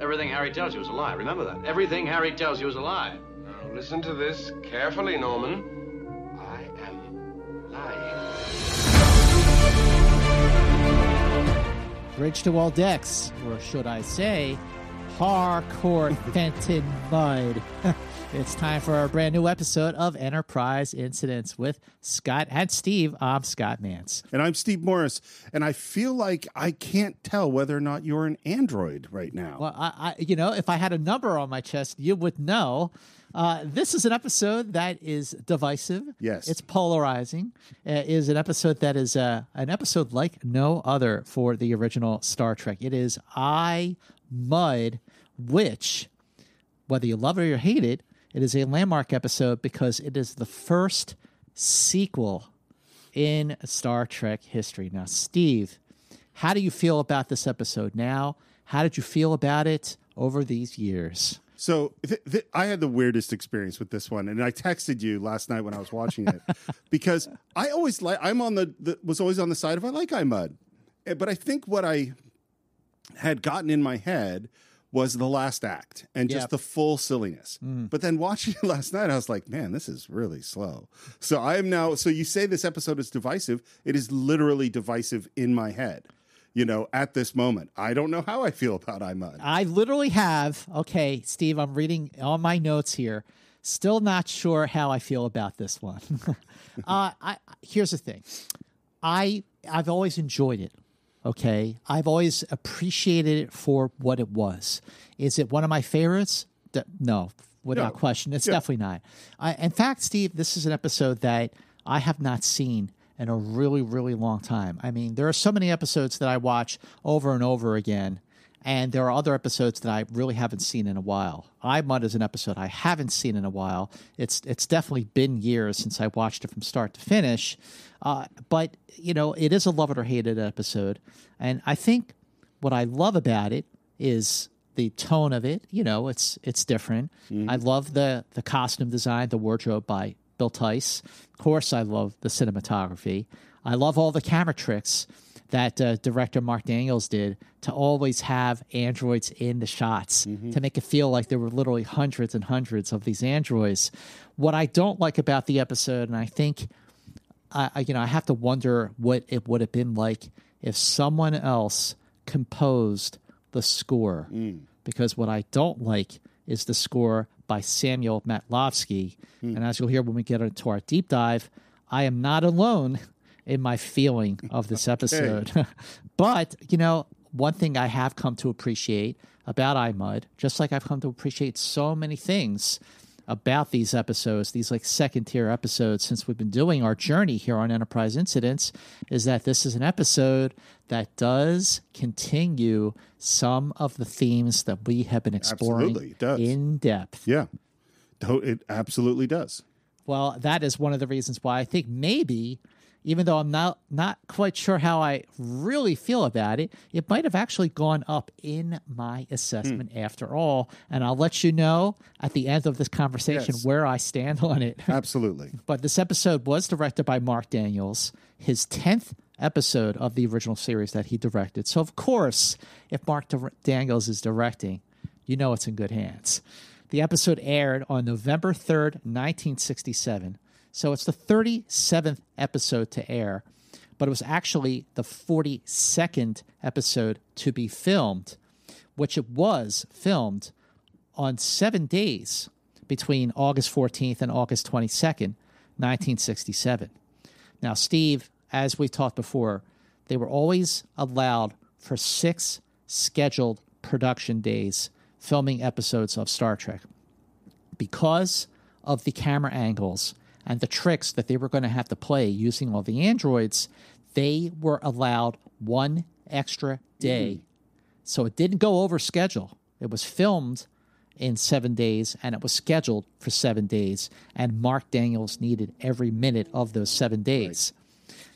Everything Harry tells you is a lie. Remember that. Everything Harry tells you is a lie. Now, listen to this carefully, Norman. I am lying. Bridge to all decks, or should I say, Harcourt Fenton Mudd. it's time for our brand new episode of Enterprise Incidents with Scott and Steve. I'm Scott Mantz. And I'm Steve Morris, and I feel like I can't tell whether or not you're an android right now. Well, I, I you know, if I had a number on my chest, you would know. Uh, this is an episode that is divisive. Yes. It's polarizing. Uh, is an episode that is uh, an episode like no other for the original Star Trek. It is I Mudd, which, whether you love it or you hate it, it is a landmark episode because it is the first sequel in Star Trek history. Now, Steve, how do you feel about this episode now? How did you feel about it over these years? So th- th- I had the weirdest experience with this one, and I texted you last night when I was watching it because I always like I'm on the, the was always on the side of I like I Mudd, Eh, but I think what I had gotten in my head was the last act and just Yep. the full silliness. But then watching it last night, I was like, man, this is really slow. So I am now. So you say this episode is divisive? It is literally divisive in my head. You know, at this moment, I don't know how I feel about I Mudd. I literally have, okay, Steve, I'm reading all my notes here. Still not sure how I feel about this one. uh, I, here's the thing I, I've always enjoyed it. Okay. I've always appreciated it for what it was. Is it one of my favorites? D- no, without No. question. It's definitely not. I, in fact, Steve, this is an episode that I have not seen in a really, really long time. I mean, there are so many episodes that I watch over and over again, and there are other episodes that I really haven't seen in a while. I Mudd is an episode I haven't seen in a while. It's it's definitely been years since I watched it from start to finish. Uh, but you know, it is a love it or hate it episode, and I think what I love about it is the tone of it. You know, it's it's different. I love the the costume design, the wardrobe by Bill Theiss. Of course, I love the cinematography. I love all the camera tricks that uh, director Mark Daniels did to always have androids in the shots to make it feel like there were literally hundreds and hundreds of these androids. What I don't like about the episode, and I think I, I you know I have to wonder what it would have been like if someone else composed the score, mm. because what I don't like is the score by Samuel Matlovsky, hmm. and as you'll hear when we get into our deep dive, I am not alone in my feeling of this episode. but you know, one thing I have come to appreciate about I Mudd, just like I've come to appreciate so many things about these episodes, these like second tier episodes, since we've been doing our journey here on Enterprise Incidents, is that this is an episode that does continue some of the themes that we have been exploring Absolutely, it does. in depth. Yeah, it absolutely does. Well, that is one of the reasons why I think maybe, even though I'm not not quite sure how I really feel about it, it might have actually gone up in my assessment hmm. after all. And I'll let you know at the end of this conversation Yes. where I stand on it. Absolutely. But this episode was directed by Mark Daniels, his 10th episode of the original series that he directed. So, of course, if Mark Dir- Daniels is directing, you know it's in good hands. The episode aired on November 3rd, 1967. So, it's the 37th episode to air, but it was actually the 42nd episode to be filmed, which it was filmed on seven days between August 14th and August 22nd, 1967. Now, Steve, as we talked before, they were always allowed for six scheduled production days filming episodes of Star Trek because of the camera angles and the tricks that they were going to have to play using all the androids, they were allowed one extra day. Mm-hmm. So it didn't go over schedule. It was filmed in seven days and it was scheduled for seven days. And Mark Daniels needed every minute of those seven days.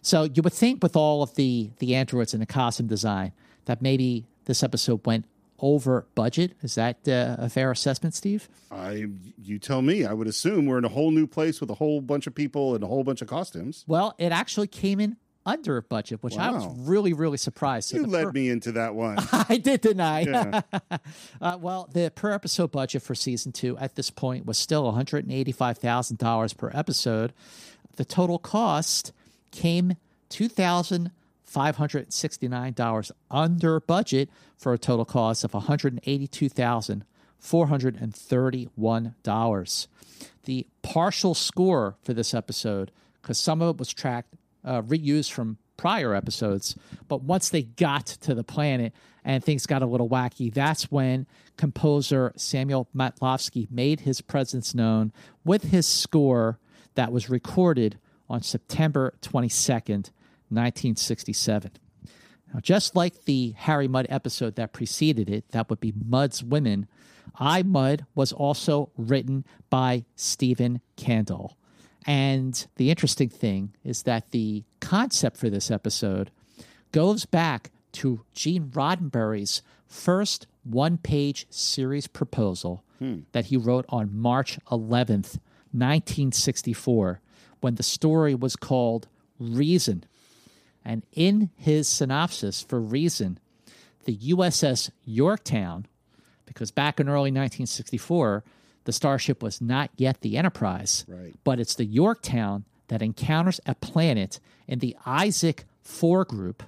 So you would think with all of the, the androids and the costume design that maybe this episode went over budget. Is that uh, a fair assessment, Steve? I, you tell me. I would assume we're in a whole new place with a whole bunch of people and a whole bunch of costumes. Well, it actually came in under budget, which I was really, really surprised. So You led per- me into that one. I did, didn't I? Yeah. uh, well, the per episode budget for season two at this point was still $185,000 per episode. The total cost came $2,569 under budget for a total cost of $182,431. The partial score for this episode, because some of it was tracked, uh, reused from prior episodes, but once they got to the planet and things got a little wacky, that's when composer Samuel Matlovsky made his presence known with his score that was recorded on September 22nd, 1967. Now, just like the Harry Mudd episode that preceded it, that would be Mudd's Women, I Mudd was also written by Stephen Kandel. And the interesting thing is that the concept for this episode goes back to Gene Roddenberry's first one page series proposal hmm. that he wrote on March 11th, 1964, when the story was called Reason. And in his synopsis for Reason, the USS Yorktown, because back in early 1964, the starship was not yet the Enterprise, Right. but it's the Yorktown that encounters a planet in the Isaac 4 group,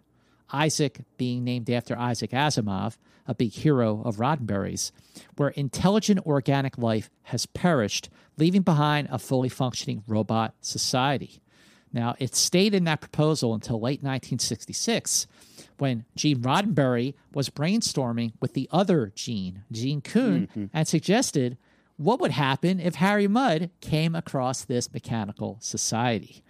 Isaac being named after Isaac Asimov, a big hero of Roddenberry's, where intelligent organic life has perished, leaving behind a fully functioning robot society. Now, it stayed in that proposal until late 1966 when Gene Roddenberry was brainstorming with the other Gene, Gene Coon, mm-hmm. and suggested what would happen if Harry Mudd came across this mechanical society.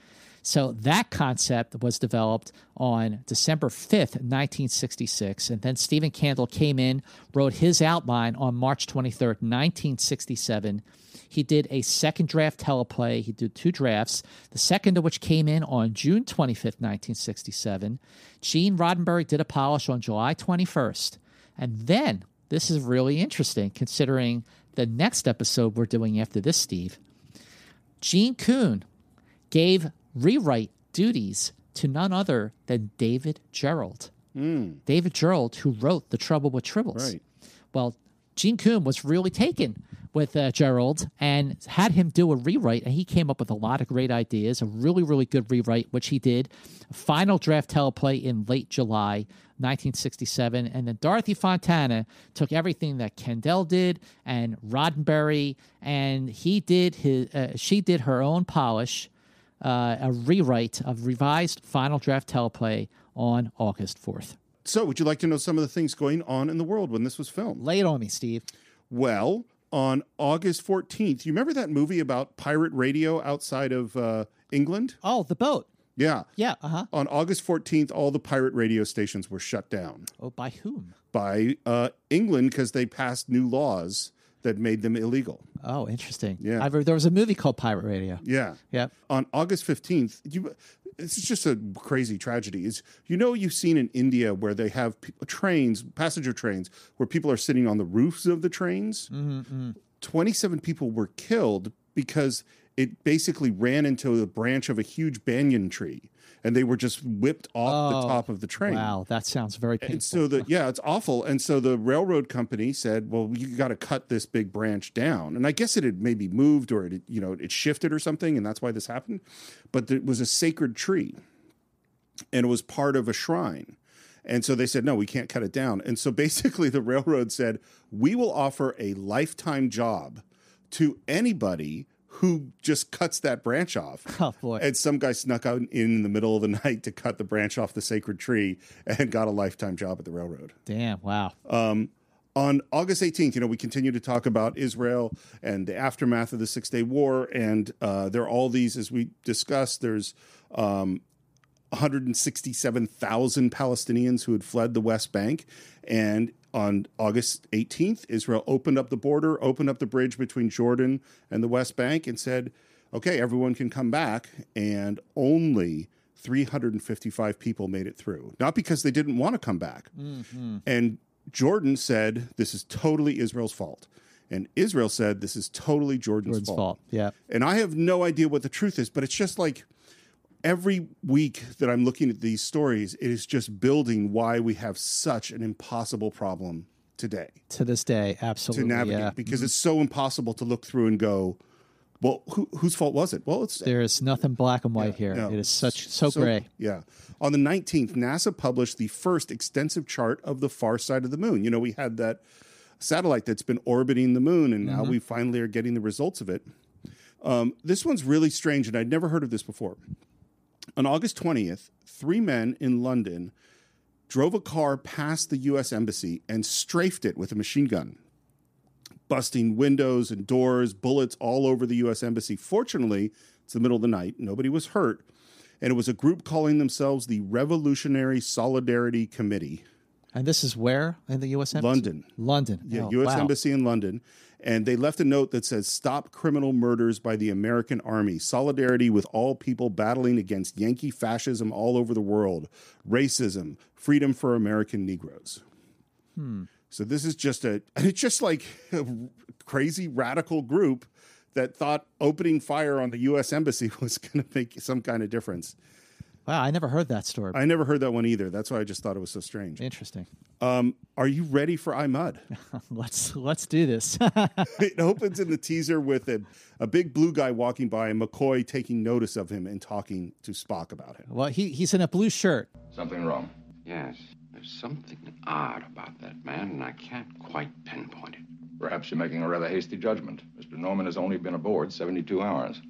So that concept was developed on December 5th, 1966. And then Stephen Kandel came in, wrote his outline on March 23rd, 1967. He did a second draft teleplay. He did two drafts, the second of which came in on June 25th, 1967. Gene Roddenberry did a polish on July 21st. And then, this is really interesting considering the next episode we're doing after this, Steve. Gene Coon gave rewrite duties to none other than David Gerrold. David Gerrold, who wrote The Trouble with Tribbles. Right. Well, Gene Coon was really taken with uh, Gerrold and had him do a rewrite, and he came up with a lot of great ideas, a really, really good rewrite, which he did. Final draft teleplay in late July 1967, and then Dorothy Fontana took everything that Kandel did and Roddenberry, and he did his, uh, she did her own polish, uh, a rewrite of revised final draft teleplay on August 4th. So, would you like to know some of the things going on in the world when this was filmed? Lay it on me, Steve. Well, on August 14th, you remember that movie about pirate radio outside of uh, England? Oh, the boat. Yeah. Yeah, uh huh. On August 14th, all the pirate radio stations were shut down Oh, by whom? by uh, England because they passed new laws that made them illegal. Oh, interesting. Yeah. I've, there was a movie called Pirate Radio. Yeah. Yep. On August 15th, you, it's just a crazy tragedy. Is you know you've seen in India where they have trains, passenger trains, where people are sitting on the roofs of the trains. Mm-hmm, mm-hmm. 27 people were killed because it basically ran into the branch of a huge banyan tree and they were just whipped off the Oh, top of the train. Wow, that sounds very painful. And so the yeah, it's awful. And so the railroad company said, "Well, you got to cut this big branch down." And I guess it had maybe moved or it you know it shifted or something, and that's why this happened. But it was a sacred tree, and it was part of a shrine. And so they said, "No, we can't cut it down." And so basically, the railroad said, "We will offer a lifetime job to anybody." Who just cuts that branch off? Oh, boy. And some guy snuck out in the middle of the night to cut the branch off the sacred tree and got a lifetime job at the railroad. Damn, wow. On August 18th, you know, we continue to talk about Israel and the aftermath of the Six Day War. And uh, there are all these, as we discussed, there's um, 167,000 Palestinians who had fled the West Bank. And on August 18th, Israel opened up the border, opened up the bridge between Jordan and the West Bank, and said, okay, everyone can come back. And only 355 people made it through. Not because they didn't want to come back. Mm-hmm. And Jordan said, this is totally Israel's fault. And Israel said, this is totally Jordan's, Jordan's fault. Yeah. and I have no idea what the truth is, but it's just like every week that I'm looking at these stories, it is just building why we have such an impossible problem today To this day, absolutely. to navigate yeah. because it's so impossible to look through and go, well, who, whose fault was it? Well, it's There's nothing black and white here. no. It is such so, gray. Yeah. On the 19th, NASA published the first extensive chart of the far side of the moon. You know, we had that satellite that's been orbiting the moon, and Mm-hmm. now we finally are getting the results of it. Um, this one's really strange, and I'd never heard of this before. On August 20th, three men in London drove a car past the U.S. Embassy and strafed it with a machine gun, busting windows and doors, bullets all over the U.S. Embassy. Fortunately, it's the middle of the night, nobody was hurt, and it was a group calling themselves the Revolutionary Solidarity Committee. And this is where in the U.S. Embassy? London. London. Yeah, Oh, U.S. wow. Embassy in London. And they left a note that says, Stop criminal murders by the American Army. Solidarity with all people battling against Yankee fascism all over the world. Racism. Freedom for American Negroes. Hmm. So this is just a, it's just like a crazy radical group that thought opening fire on the U.S. Embassy was going to make some kind of difference. Wow, I never heard that story. I never heard that one either. That's why I just thought it was so strange. Interesting. Um, are you ready for I Mudd? Let's let's do this. it opens in the teaser with a, a big blue guy walking by and McCoy taking notice of him and talking to Spock about him. well, he he's in a blue shirt. Something wrong. Yes, there's something odd about that man, and I can't quite pinpoint it. Perhaps you're making a rather hasty judgment. Mr. Norman has only been aboard 72 hours.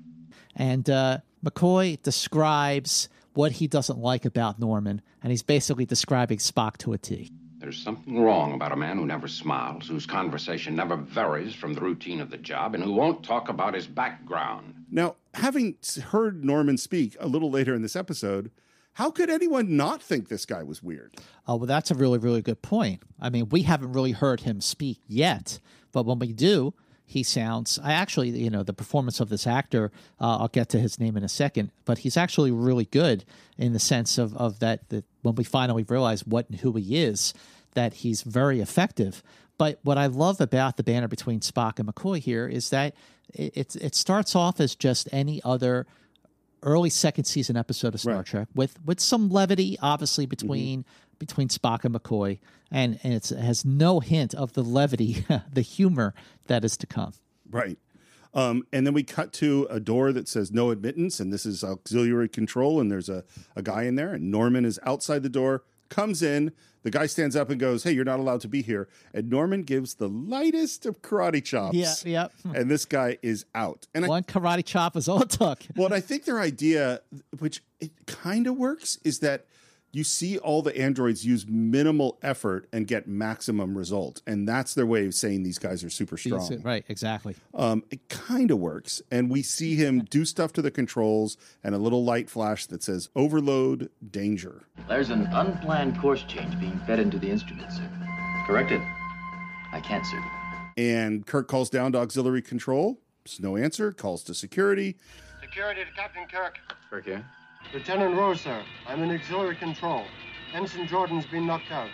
And uh, McCoy describes what he doesn't like about Norman, and he's basically describing Spock to a T. There's something wrong about a man who never smiles, whose conversation never varies from the routine of the job, and who won't talk about his background. Now, having heard Norman speak a little later in this episode, how could anyone not think this guy was weird? Oh, well, that's a really, really good point. I mean, we haven't really heard him speak yet, but when we do, he sounds. I actually, you know, the performance of this actor. Uh, I'll get to his name in a second, but he's actually really good in the sense of of that. That when we finally realize what and who he is, that he's very effective. But what I love about the banner between Spock and McCoy here is that it, it's it starts off as just any other early second season episode of Star Right. Trek with with some levity, obviously between between Spock and McCoy, and and it's, it has no hint of the levity, the humor that is to come. Right. Um, and then we cut to a door that says no admittance, and this is auxiliary control, and there's a, a guy in there, and Norman is outside the door, comes in. The guy stands up and goes, Hey, you're not allowed to be here. And Norman gives the lightest of karate chops. Yeah, yep. And this guy is out. And I One karate chop is all it took. Well, and I think their idea, which it kind of works, is that you see all the androids use minimal effort and get maximum result, and that's their way of saying these guys are super strong. Right, exactly. Um, it kind of works, and we see him do stuff to the controls and a little light flash that says "overload danger." There's an unplanned course change being fed into the instrument, sir. Corrected. I can't, sir. And Kirk calls down to auxiliary control. There's no answer. Calls to security. Security to Captain Kirk. Kirk here? Lieutenant Rose, sir. I'm in auxiliary control. Ensign Jordan's been knocked out.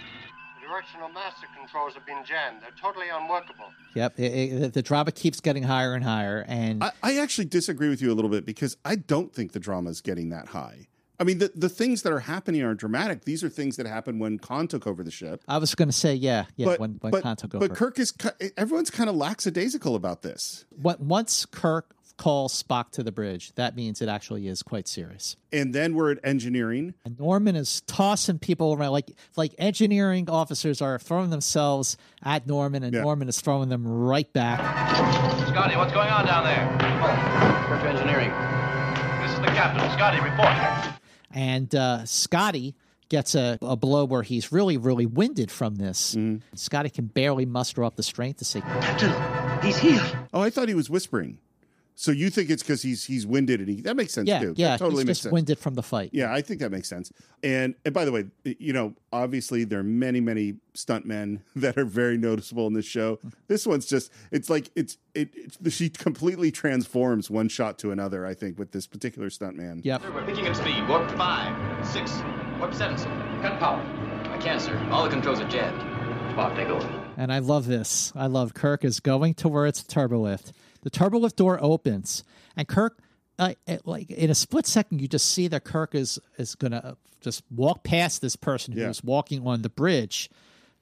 The directional master controls have been jammed. They're totally unworkable. Yep. It, it, the drama keeps getting higher and higher, and I, I actually disagree with you a little bit because I don't think the drama is getting that high. I mean, the, the things that are happening are dramatic. These are things that happened when Khan took over the ship. I was going to say, yeah, yeah. but when when but, Khan took over, but Kirk is everyone's kind of lackadaisical about this. What- once Kirk calls Spock to the bridge, that means it actually is quite serious. And then we're at engineering. And Norman is tossing people around like like engineering officers are throwing themselves at Norman, and Yeah. Norman is throwing them right back. Scotty, what's going on down there? Kirk to engineering. This is the captain. Scotty, report. And uh, Scotty gets a, a blow where he's really, really winded from this. Scotty can barely muster up the strength to say, Captain, he's here. Oh, I thought he was whispering. So you think it's because he's he's winded and he that makes sense "Yeah, too. yeah." that totally he's makes just sense. winded from the fight. Yeah, I think that makes sense. And and by the way, you know, obviously there are many many stuntmen that are very noticeable in this show. This one's just it's like it's it it's, she completely transforms one shot to another. I think with this particular stuntman. Yep. We're picking up speed. Warp 5, 6, warp 7, sir. Cut power. I can't, sir. All the controls are jammed. Spock, take over. And I love this. I love Kirk is going towards the turbolift. The turbolift door opens, and Kirk uh, it- like in a split second, you just see that Kirk is is gonna just walk past this person Yeah. who's walking on the bridge,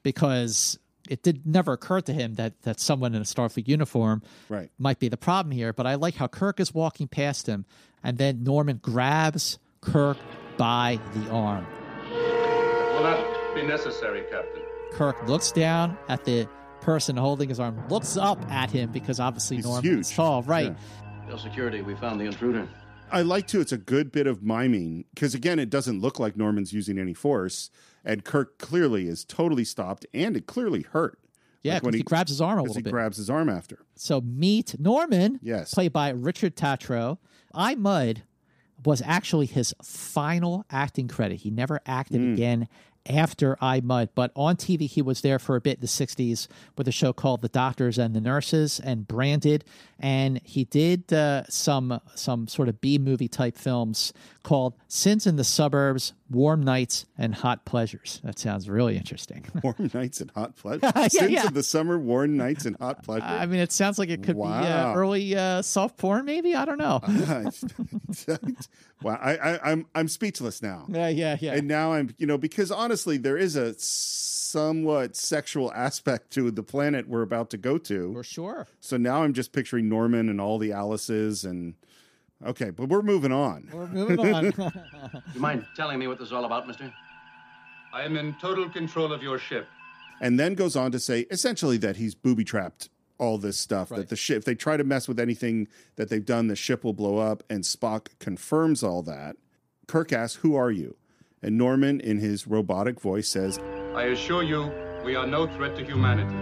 because it did never occur to him that that someone in a Starfleet uniform Right. might be the problem here. But I like how Kirk is walking past him, and then Norman grabs Kirk by the arm. Will not be necessary, Captain. Kirk looks down at the person holding his arm, looks up at him because obviously He's Norman huge. is tall, right? Yeah. Tell security we found the intruder. I like to. It's a good bit of miming because again, it doesn't look like Norman's using any force, and Kirk clearly is totally stopped, and it clearly hurt. Yeah, Like when because he, grabs his arm a 'cause little bit. he bit. grabs his arm after. So meet Norman, Yes. played by Richard Tatro. I Mudd was actually his final acting credit. He never acted Hmm. again after I Mudd, but on TV he was there for a bit in the '60s with a show called The Doctors and the Nurses and Branded, and he did uh, some some sort of B movie type films called Sins in the Suburbs, Warm Nights, and Hot Pleasures. That sounds really interesting. Warm nights and hot pleasures. Yeah, Sins yeah. of the summer, warm nights and hot pleasure. I mean, it sounds like it could be uh, early uh, soft porn, maybe. I don't know. wow, I, I, I'm I'm speechless now. Yeah, yeah, yeah. And now I'm, you know, because honestly, there is a somewhat sexual aspect to the planet we're about to go to. For sure. So now I'm just picturing Norman and all the Alices and okay, but we're moving on. We're moving on. Do you mind telling me what this is all about, mister? I am in total control of your ship. And then goes on to say essentially that he's booby trapped all this stuff Right. that the ship if they try to mess with anything that they've done the ship will blow up and Spock confirms all that. Kirk asks, "Who are you?" And Norman in his robotic voice says, I assure you, we are no threat to humanity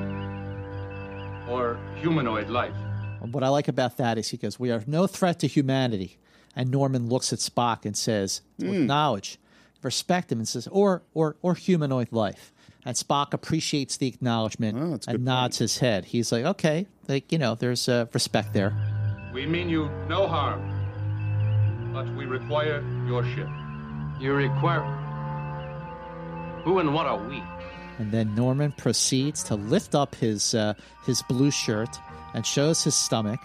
or humanoid life. And what I like about that is he goes, We are no threat to humanity. And Norman looks at Spock and says, Hmm. with knowledge, respect him and says, or or or humanoid life. And Spock appreciates the acknowledgement Oh, that's a and nods his head. He's like, Okay, like, you know, there's uh, respect there. We mean you no harm, but we require your ship. You require. Who and what are we? And then Norman proceeds to lift up his uh, his blue shirt and shows his stomach,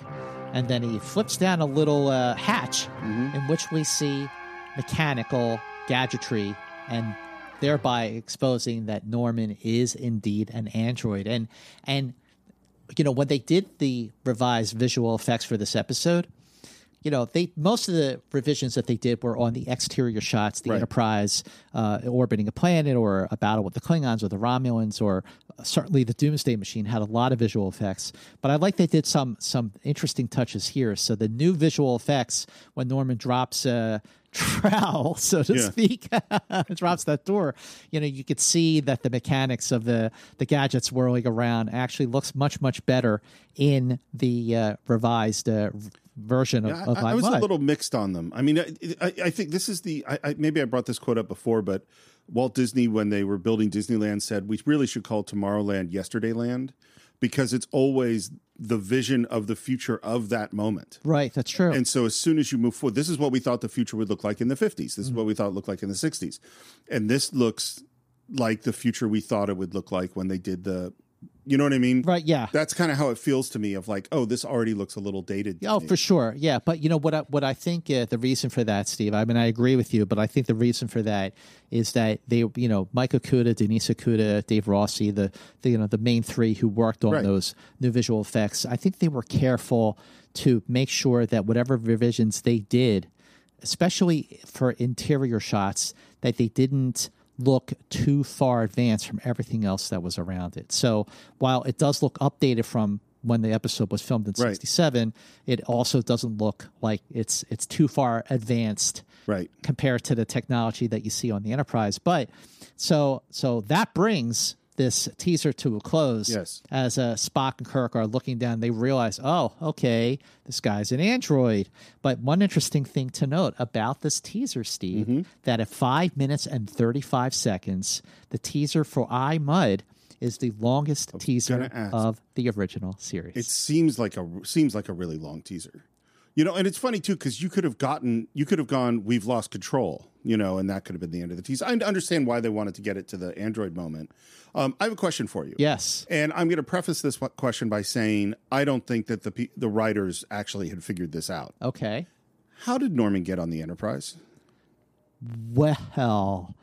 and then he flips down a little uh, hatch in which we see mechanical gadgetry, and thereby exposing that Norman is indeed an android. And and you know when they did the revised visual effects for this episode, you know, they most of the revisions that they did were on the exterior shots, the Right. Enterprise uh, orbiting a planet, or a battle with the Klingons or the Romulans, or uh, certainly the Doomsday Machine had a lot of visual effects. But I like they did some some interesting touches here. So the new visual effects when Norman drops a trowel, so to Yeah. speak, drops that door, you know, you could see that the mechanics of the the gadgets whirling around actually looks much much better in the uh, revised uh, version of, Yeah, of I, I was a little mixed on them. I mean, I, I, I think this is the. I, I, maybe I brought this quote up before, but Walt Disney, when they were building Disneyland, said we really should call Tomorrowland Yesterdayland because it's always the vision of the future of that moment. Right, that's true. And so as soon as you move forward, this is what we thought the future would look like in the 50s. This is what we thought it looked like in the 60s. And this looks like the future we thought it would look like when they did the you know what I mean? right, yeah. That's kind of how it feels to me of like, oh, this already looks a little dated. Oh, me. for sure, yeah. But you know what? I, what I think uh, the reason for that, Steve. I mean, I agree with you, but I think the reason for that is that they, you know, Mike Okuda, Denise Okuda, Dave Rossi, the, the you know the main three who worked on Right. those new visual effects. I think they were careful to make sure that whatever revisions they did, especially for interior shots, that they didn't look too far advanced from everything else that was around it. So while it does look updated from when the episode was filmed in Right. 67, it also doesn't look like it's it's too far advanced Right. compared to the technology that you see on the Enterprise. But so so that brings this teaser to a close. Yes. As uh, Spock and Kirk are looking down, they realize, oh, okay, this guy's an android. But one interesting thing to note about this teaser, Steve, Mm-hmm. that at five minutes and thirty-five seconds, the teaser for I Mudd is the longest teaser of the original series. It seems like a seems like a really long teaser. You know, and it's funny too because you could have gotten you could have gone we've lost control, you know, and that could have been the end of the teaser. I understand why they wanted to get it to the Android moment. Um, I have a question for you. yes. And I'm going to preface this question by saying I don't think that the the writers actually had figured this out. Okay. How did Norman get on the Enterprise? Well,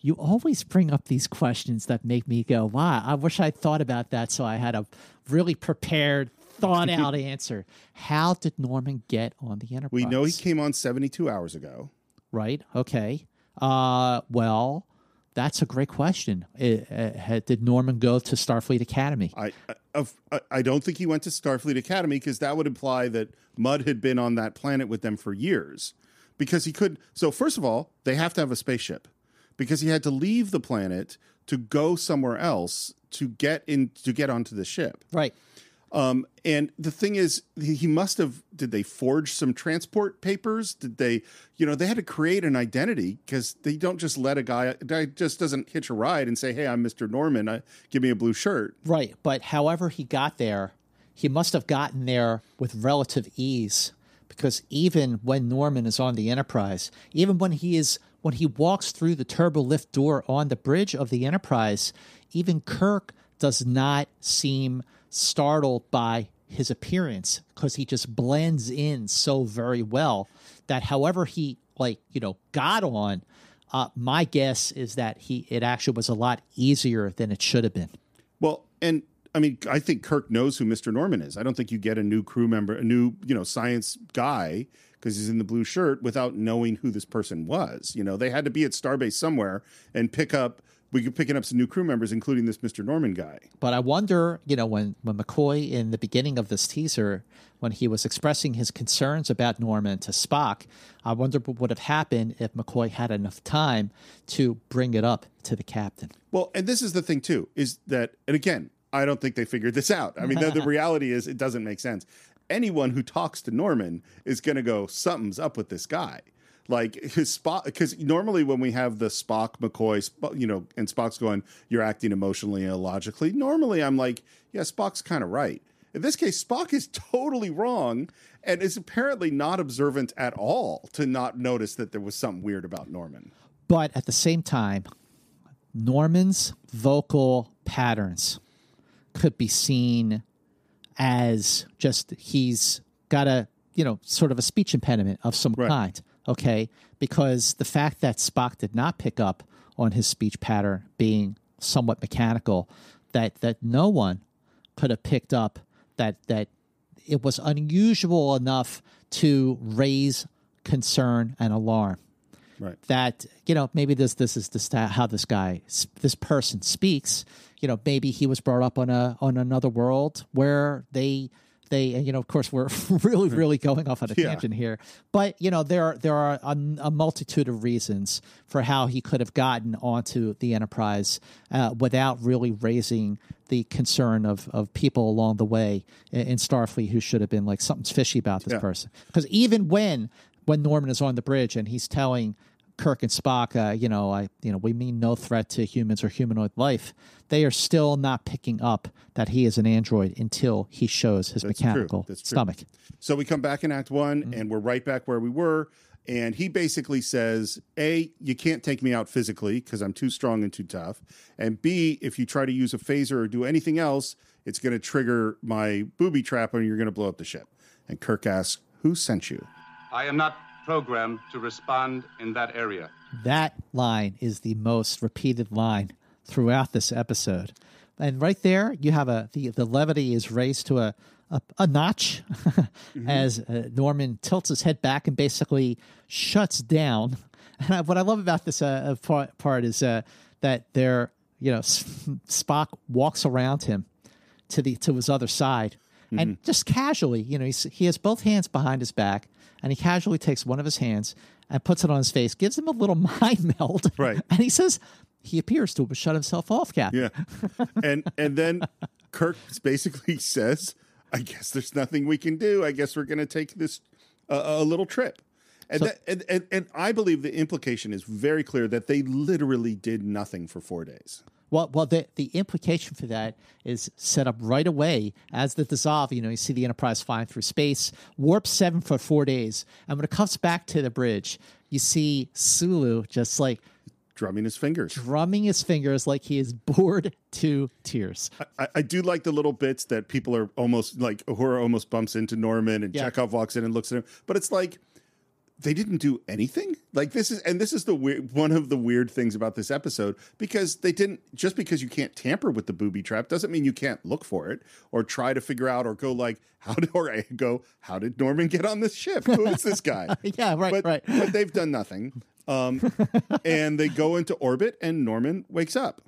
you always bring up these questions that make me go, wow, I wish I'd thought about that so I had a really prepared, thought out answer. How did Norman get on the Enterprise? We know he came on 72 hours ago. Right. Okay. Uh, well, that's a great question. It, uh, did Norman go to Starfleet Academy? I, I, I don't think he went to Starfleet Academy because that would imply that Mudd had been on that planet with them for years. Because he could. So, first of all, they have to have a spaceship because he had to leave the planet to go somewhere else to get in to get onto the ship. Right. Um, and the thing is, he must have. Did they forge some transport papers? Did they, you know, they had to create an identity because they don't just let a guy. guy just doesn't hitch a ride and say, "Hey, I'm Mr. Norman. I, give me a blue shirt." Right. But however he got there, he must have gotten there with relative ease because even when Norman is on the Enterprise, even when he is when he walks through the turbo lift door on the bridge of the Enterprise, even Kirk does not seem startled by his appearance because he just blends in so very well that however he like you know got on uh, my guess is that he it actually was a lot easier than it should have been. Well and i mean i think kirk knows who mr norman is. I don't think you get a new crew member a new you know science guy because he's in the blue shirt without knowing who this person was. You know they had to be at starbase somewhere and pick up we could picking up some new crew members, including this Mr. Norman guy. But I wonder, you know, when, when McCoy in the beginning of this teaser, when he was expressing his concerns about Norman to Spock, I wonder what would have happened if McCoy had enough time to bring it up to the captain. Well, and this is the thing too, is that, and again, I don't think they figured this out. I mean, the, the reality is it doesn't make sense. Anyone who talks to Norman is going to go, something's up with this guy like his Spock because normally when we have the Spock McCoy, you know, and Spock's going, you're acting emotionally and illogically. Normally, I'm like, yeah, Spock's kind of right. In this case, Spock is totally wrong and is apparently not observant at all to not notice that there was something weird about Norman. But at the same time, Norman's vocal patterns could be seen as just he's got a you know sort of a speech impediment of some right. kind okay? Because the fact that Spock did not pick up on his speech pattern being somewhat mechanical, that that no one could have picked up that that it was unusual enough to raise concern and alarm. Right. That you know maybe this this is the this how this guy this person speaks. You know maybe he was brought up on a on another world where they they you know of course we're really really going off on a yeah. tangent here but you know there are there are a, a, multitude of reasons for how he could have gotten onto the enterprise uh, without really raising the concern of of people along the way in, in starfleet who should have been like something's fishy about this yeah. person because even when when norman is on the bridge and he's telling Kirk and Spock, uh, you know, I, you know, we mean no threat to humans or humanoid life. They are still not picking up that he is an android until he shows his That's mechanical stomach. So we come back in Act One, mm-hmm. and we're right back where we were. And he basically says, A, you can't take me out physically because I'm too strong and too tough. And B, if you try to use a phaser or do anything else, it's going to trigger my booby trap and you're going to blow up the ship. And Kirk asks, Who sent you? I am not programmed to respond in that area. That line is the most repeated line throughout this episode. And right there, you have a the, the levity is raised to a a, a notch mm-hmm. as uh, Norman tilts his head back and basically shuts down. And I, what I love about this uh, uh part, part is uh, that there, you know, Spock walks around him to the to his other side, mm-hmm. and just casually, you know, he has both hands behind his back, and he casually takes one of his hands and puts it on his face, gives him a little mind meld. Right. And he says, he appears to have shut himself off, Captain. Yeah. and and then Kirk basically says, I guess there's nothing we can do. I guess we're going to take this uh, a little trip. And, so, that, and, and and I believe the implication is very clear that they literally did nothing for 4 days. Well, well, the the implication for that is set up right away as the dissolve. You know, you see the Enterprise flying through space, warp seven for four days, and when it comes back to the bridge, you see Sulu just like drumming his fingers, drumming his fingers like he is bored to tears. I, I, do like the little bits that people are almost like who are almost bumps into Norman, and yeah. Chekov walks in and looks at him, but it's like they didn't do anything? Like this is and this is the weird one of the weird things about this episode because they didn't just because you can't tamper with the booby trap doesn't mean you can't look for it or try to figure out or go like how did or go how did norman get on this ship? Who is this guy? Yeah, right, but, right. but they've done nothing. Um, and they go into orbit and norman wakes up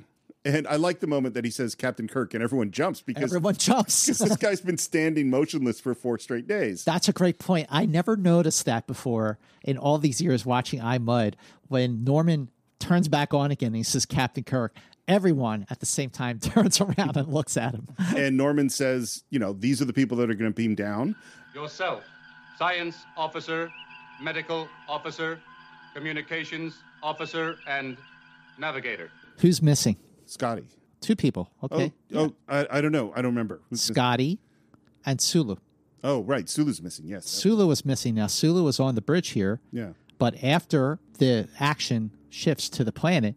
and I like the moment that he says Captain Kirk and everyone jumps because Everyone jumps. because this guy's been standing motionless for four straight days. That's a great point. I never noticed that before in all these years watching I Mudd. When Norman turns back on again and he says Captain Kirk, everyone at the same time turns around and looks at him. and Norman says, you know, these are the people that are going to beam down. Yourself, science officer, medical officer, communications officer, and navigator. Who's missing? Scotty. Two people. Okay. Oh, oh I, I don't know. I don't remember. Who's missing? Scotty and Sulu. Oh, right. Sulu's missing. Yes. Sulu is missing now. Sulu was on the bridge here, yeah. but after the action shifts to the planet,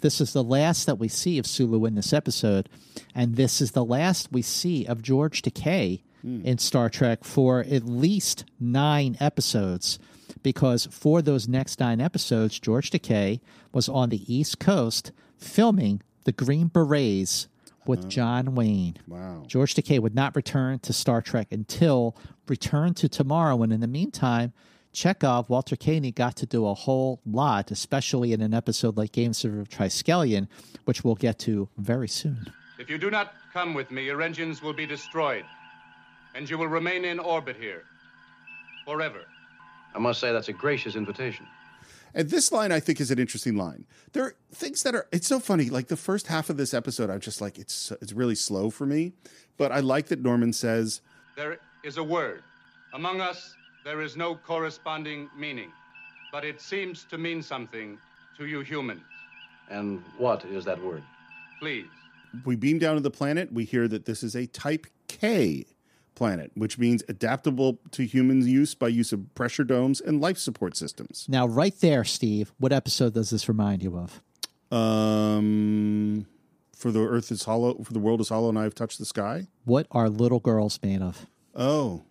this is the last that we see of Sulu in this episode, and this is the last we see of George Takei hmm. in Star Trek for at least nine episodes. Because for those next nine episodes, George Takei was on the East Coast filming the Green Berets with uh-huh. John Wayne. Wow. George Takei would not return to Star Trek until Return to Tomorrow. And in the meantime, Chekov, Walter Koenig got to do a whole lot, especially in an episode like Games of Triskelion, which we'll get to very soon. If you do not come with me, your engines will be destroyed, and you will remain in orbit here forever. I must say that's a gracious invitation. And this line, I think, is an interesting line. There are things that are. It's so funny. Like the first half of this episode, I'm just like, it's it's really slow for me. But I like that Norman says, There is a word. Among us, there is no corresponding meaning, but it seems to mean something to you humans. And what is that word? Please. we beam down to the planet. We hear that this is a Type K planet, which means adaptable to human use by use of pressure domes and life support systems. Now, right there, Steve, what episode does this remind you of? Um, for the Earth is hollow, for the world is hollow, and I have touched the sky. What are little girls made of? Oh,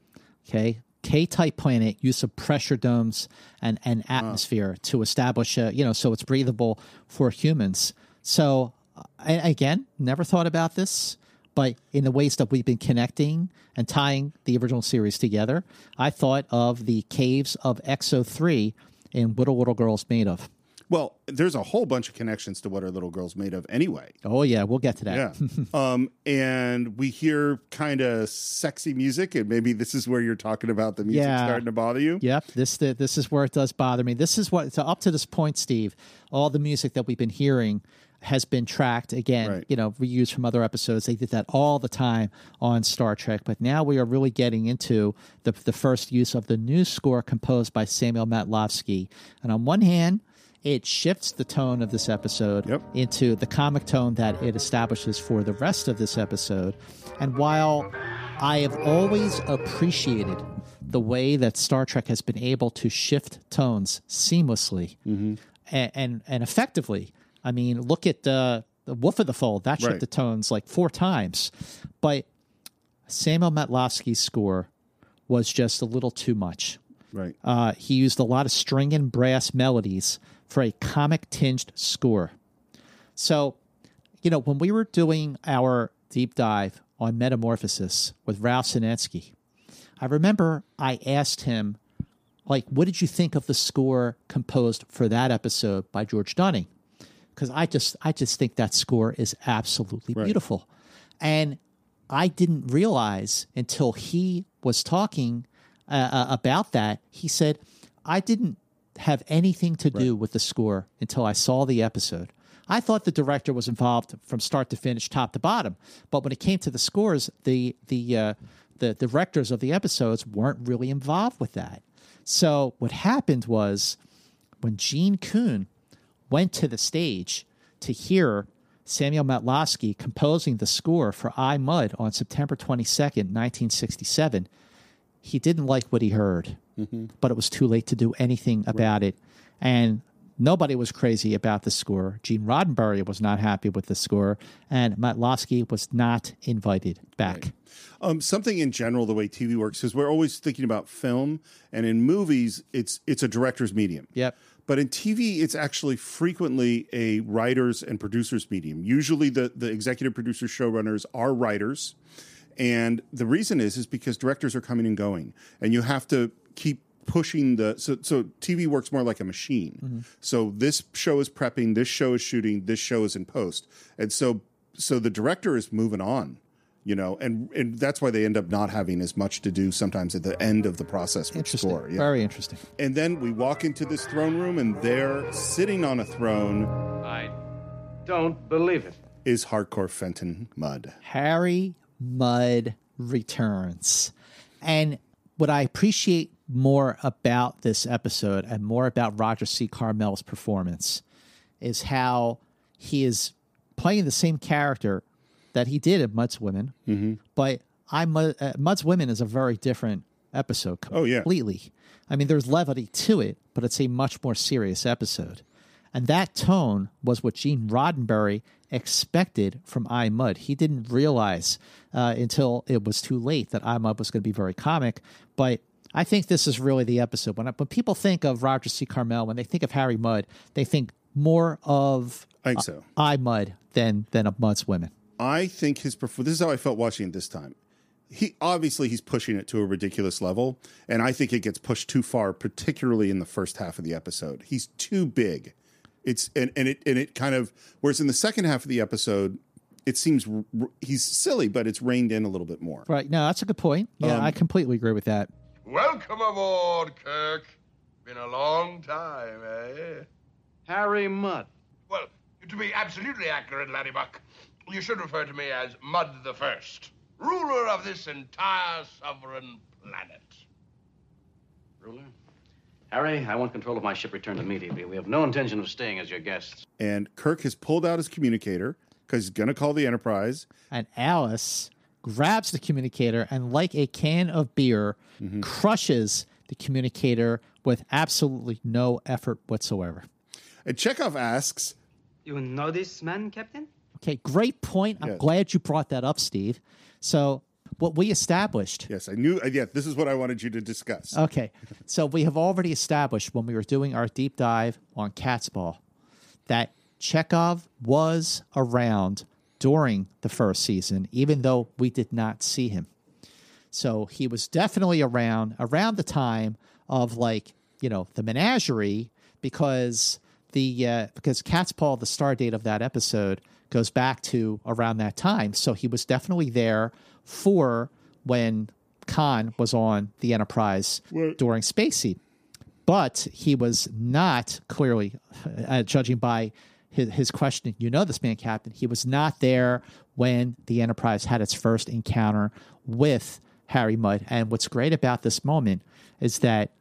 Okay. K type planet, use of pressure domes and, and atmosphere to establish a, you know, so it's breathable for humans. So, I, again, never thought about this, but in the ways that we've been connecting and tying the original series together, I thought of the caves of Exo 3 and What Are Little Girls Made of? well, there's a whole bunch of connections to what our little girl's made of anyway. Oh, yeah, we'll get to that. Yeah. um, and we hear kind of sexy music, and maybe this is where you're talking about the music Yeah. starting to bother you. Yep, this the, this is where it does bother me. This is what so up to this point, Steve. All the music that we've been hearing has been tracked again. Right. You know, reused from other episodes. They did that all the time on Star Trek, but now we are really getting into the the first use of the new score composed by Samuel Matlovsky. And on one hand. It shifts the tone of this episode Yep. into the comic tone that it establishes for the rest of this episode. And while I have always appreciated the way that Star Trek has been able to shift tones seamlessly mm-hmm. and, and and effectively. I mean, look at uh, the Wolf of the Fold. That Right. shifted tones like four times, but Samuel Matlovsky's score was just a little too much. Right. Uh, he used a lot of string and brass melodies for a comic tinged score. So, you know, when we were doing our deep dive on Metamorphosis with Ralph Senensky, I remember I asked him, like, what did you think of the score composed for that episode by George Duning? Because I just, I just think that score is absolutely beautiful, and I didn't realize until he was talking uh, uh, about that. He said, I didn't have anything to do with the score until I saw the episode. I thought the director was involved from start to finish, top to bottom. But when it came to the scores, the the uh, the directors of the episodes weren't really involved with that. So what happened was when Gene Coon went to the stage to hear Samuel Matlovsky composing the score for I Mudd on September 22nd, 1967, he didn't like what he heard, but it was too late to do anything about it. And Nobody was crazy about the score. Gene Roddenberry was not happy with the score, and Matlovsky was not invited back. Um, something in general, the way TV works, is we're always thinking about film, and in movies, it's it's a director's medium. Yep. But in TV, it's actually frequently a writers and producers medium. Usually, the the executive producers, showrunners are writers, and the reason is is because directors are coming and going, and you have to keep pushing the so so TV works more like a machine. Mm-hmm. So this show is prepping, this show is shooting, this show is in post, and so so the director is moving on, you know, and and that's why they end up not having as much to do sometimes at the end of the process with Interesting. score. Yeah. Very interesting. And then we walk into this throne room, and there, sitting on a throne, I don't believe it. is Harcourt Fenton Mudd. Harry Mudd returns. And what I appreciate more about this episode and more about Roger C. Carmel's performance is how he is playing the same character that he did in Mudd's Women. Mm-hmm. But I uh, Mudd's Women is a very different episode Oh, yeah. completely. I mean, there's levity to it, but it's a much more serious episode. And that tone was what Gene Roddenberry expected from I Mudd. He didn't realize uh, until it was too late that I Mudd was going to be very comic. But I think this is really the episode. When, I, when people think of Roger C. Carmel, when they think of Harry Mudd, they think more of I think so. I Mudd than than of Mudd's Women. I think his performance. This is how I felt watching it this time. He obviously he's pushing it to a ridiculous level, and I think it gets pushed too far, particularly in the first half of the episode. He's too big. It's and, and it and it kind of whereas in the second half of the episode, it seems r- r- he's silly, but it's reined in a little bit more. Right? No, that's a good point. Yeah, Um, I completely agree with that. Welcome aboard, Kirk. Been a long time, eh? Harry Mudd. Well, to be absolutely accurate, Laddybuck, you should refer to me as Mudd the First, ruler of this entire sovereign planet. Ruler? Harry, I want control of my ship returned immediately. We have no intention of staying as your guests. And Kirk has pulled out his communicator because he's going to call the Enterprise. and Alice grabs the communicator and, like a can of beer, mm-hmm. crushes the communicator with absolutely no effort whatsoever. And Chekov asks, You know this man, Captain? Okay, great point. I'm Yes. glad you brought that up, Steve. So, what we established. "Yes, I knew. uh, Yeah, this is what I wanted you to discuss." Okay, so we have already established when we were doing our deep dive on Catspaw that Chekov was around during the first season, even though we did not see him. So he was definitely around around the time of like you know the menagerie because the uh, because Catspaw the star date of that episode goes back to around that time. So he was definitely there for when Khan was on the Enterprise during Space Seed, but he was not clearly uh, judging by his, his question. You know this man, Captain. He was not there when the Enterprise had its first encounter with Harry Mudd. And what's great about this moment is that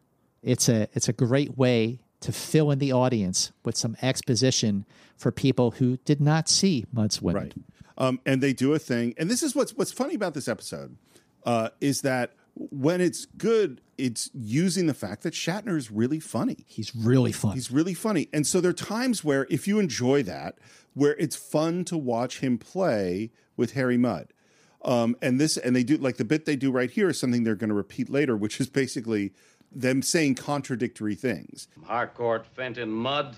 it's a it's a great way to fill in the audience with some exposition for people who did not see Mudd's women. Right. Um, and they do a thing, and this is what's what's funny about this episode uh, is that when it's good, it's using the fact that Shatner is really funny. He's really fun. He's really funny, and so there are times where if you enjoy that, where it's fun to watch him play with Harry Mudd. Um, and this, and they do like the bit they do right here is something they're going to repeat later, which is basically them saying contradictory things. Harcourt, Fenton, Mudd,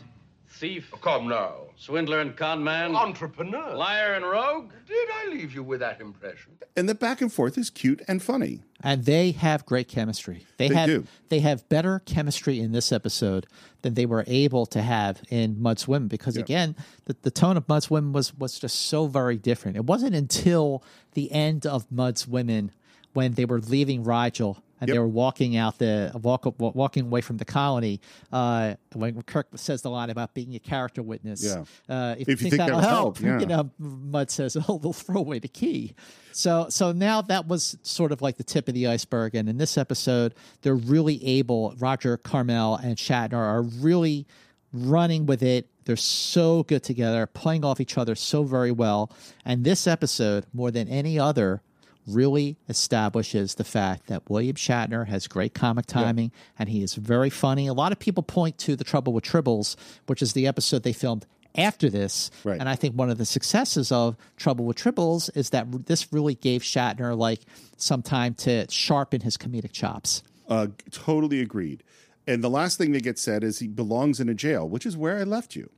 thief, oh, Come now. swindler and conman, Entrepreneur. liar and rogue. Did I leave you with that impression? And the back and forth is cute and funny. and they have great chemistry. They, They have do. they have better chemistry in this episode than they were able to have in Mudd's Women because again, the, the tone of Mudd's Women was was just so very different. It wasn't until the end of Mudd's Women when they were leaving Rigel and they were walking out the walk, wa- walking away from the colony. Uh, when Kirk says the line about being a character witness, Yeah. uh, if, If you think, that'll help, yeah. you know, Mudd says, "Oh, they'll throw away the key." So, so now that was sort of like the tip of the iceberg, and in this episode, they're really able. Roger Carmel and Shatner are really running with it. They're so good together, playing off each other so very well. And this episode, more than any other, really establishes the fact that William Shatner has great comic timing and he is very funny. A lot of people point to The Trouble with Tribbles, which is the episode they filmed after this. Right. And I think one of the successes of Trouble with Tribbles is that this really gave Shatner like some time to sharpen his comedic chops. Uh, totally agreed. And the last thing that gets said is he belongs in a jail, which is where I left you.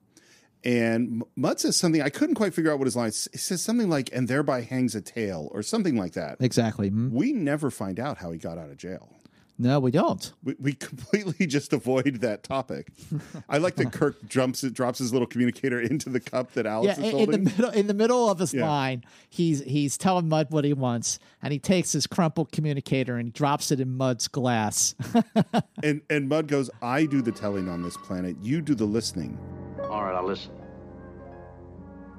And M- Mudd says something I couldn't quite figure out what his line. He says something like, "and thereby hangs a tale" or something like that. Exactly. Mhm. We never find out how he got out of jail. No, we don't. We, we completely just avoid that topic. I like that Kirk jumps, drops his little communicator into the cup that Alice Yeah, is in, in the holding. middle in the middle of his Yeah. line, he's he's telling Mudd what he wants, and he takes his crumpled communicator and drops it in Mudd's glass. and and Mudd goes, "I do the telling on this planet. You do the listening." All right, I'll listen.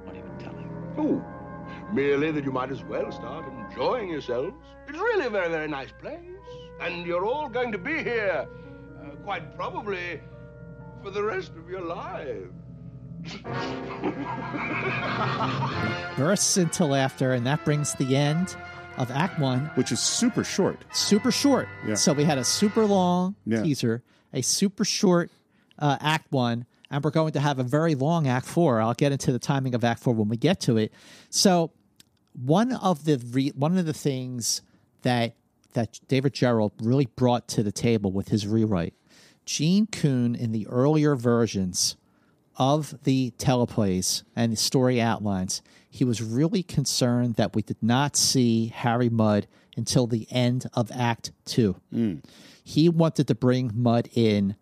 What are you telling? Oh, merely that you might as well start enjoying yourselves. It's really a very, very nice place. And you're all going to be here, uh, quite probably, for the rest of your lives. Bursts into laughter, and that brings the end of Act One, which is super short. Super short. Yeah. So we had a super long Yeah. teaser, a super short uh, Act One, and we're going to have a very long Act Four. I'll get into the timing of Act Four when we get to it. So one of the re- one of the things that that David Gerrold really brought to the table with his rewrite, Gene Coon in the earlier versions of the teleplays and the story outlines, he was really concerned that we did not see Harry Mudd until the end of Act Two. He wanted to bring Mudd in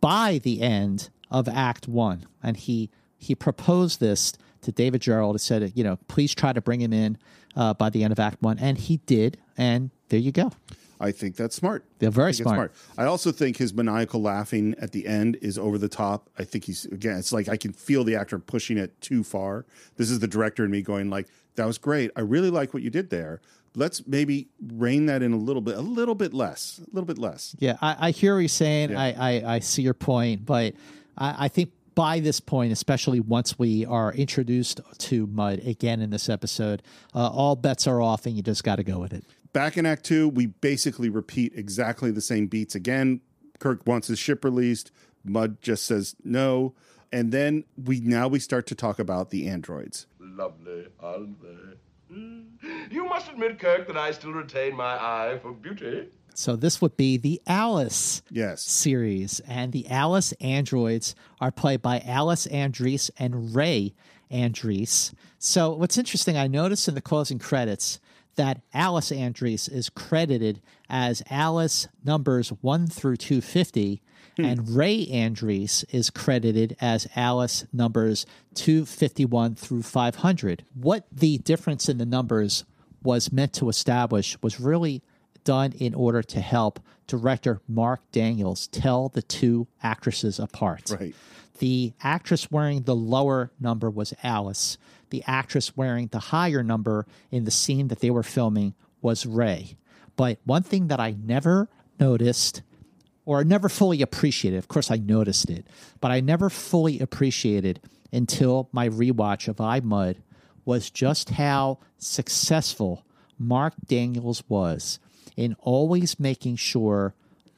by the end of Act One, and he he proposed this to David Gerrold. He said, you know, please try to bring him in uh, by the end of Act One, and he did. And there you go. I think that's smart. They're very I think smart. I also think his maniacal laughing at the end is over the top. I think he's again. It's like I can feel the actor pushing it too far. This is the director and me going like, "That was great. I really like what you did there. Let's maybe rein that in a little bit, a little bit less, a little bit less." Yeah, I, I hear what you're saying. Yeah. I, I, I see your point, but I, I think by this point, especially once we are introduced to Mudd again in this episode, uh, all bets are off, and you just got to go with it. Back in Act Two, we basically repeat exactly the same beats again. Kirk wants his ship released. Mudd just says no, and then we now we start to talk about the androids. Lovely, aren't they? Mm. You must admit, Kirk, that I still retain my eye for beauty. So this would be the Alice yes. series, and the Alice androids are played by Alyce Andrece and Rhae Andrece. So what's interesting, I noticed in the closing credits that Alyce Andrece is credited as Alice numbers one through two fifty. Hmm. And Rhae Andrece is credited as Alice numbers 251 through 500. What the difference in the numbers was meant to establish was really done in order to help director Marc Daniels tell the two actresses apart. Right. The actress wearing the lower number was Alice. The actress wearing the higher number in the scene that they were filming was Rhae. But one thing that I never noticed or never fully appreciated, of course I noticed it, but I never fully appreciated until my rewatch of I Mudd was just how successful Marc Daniels was in always making sure,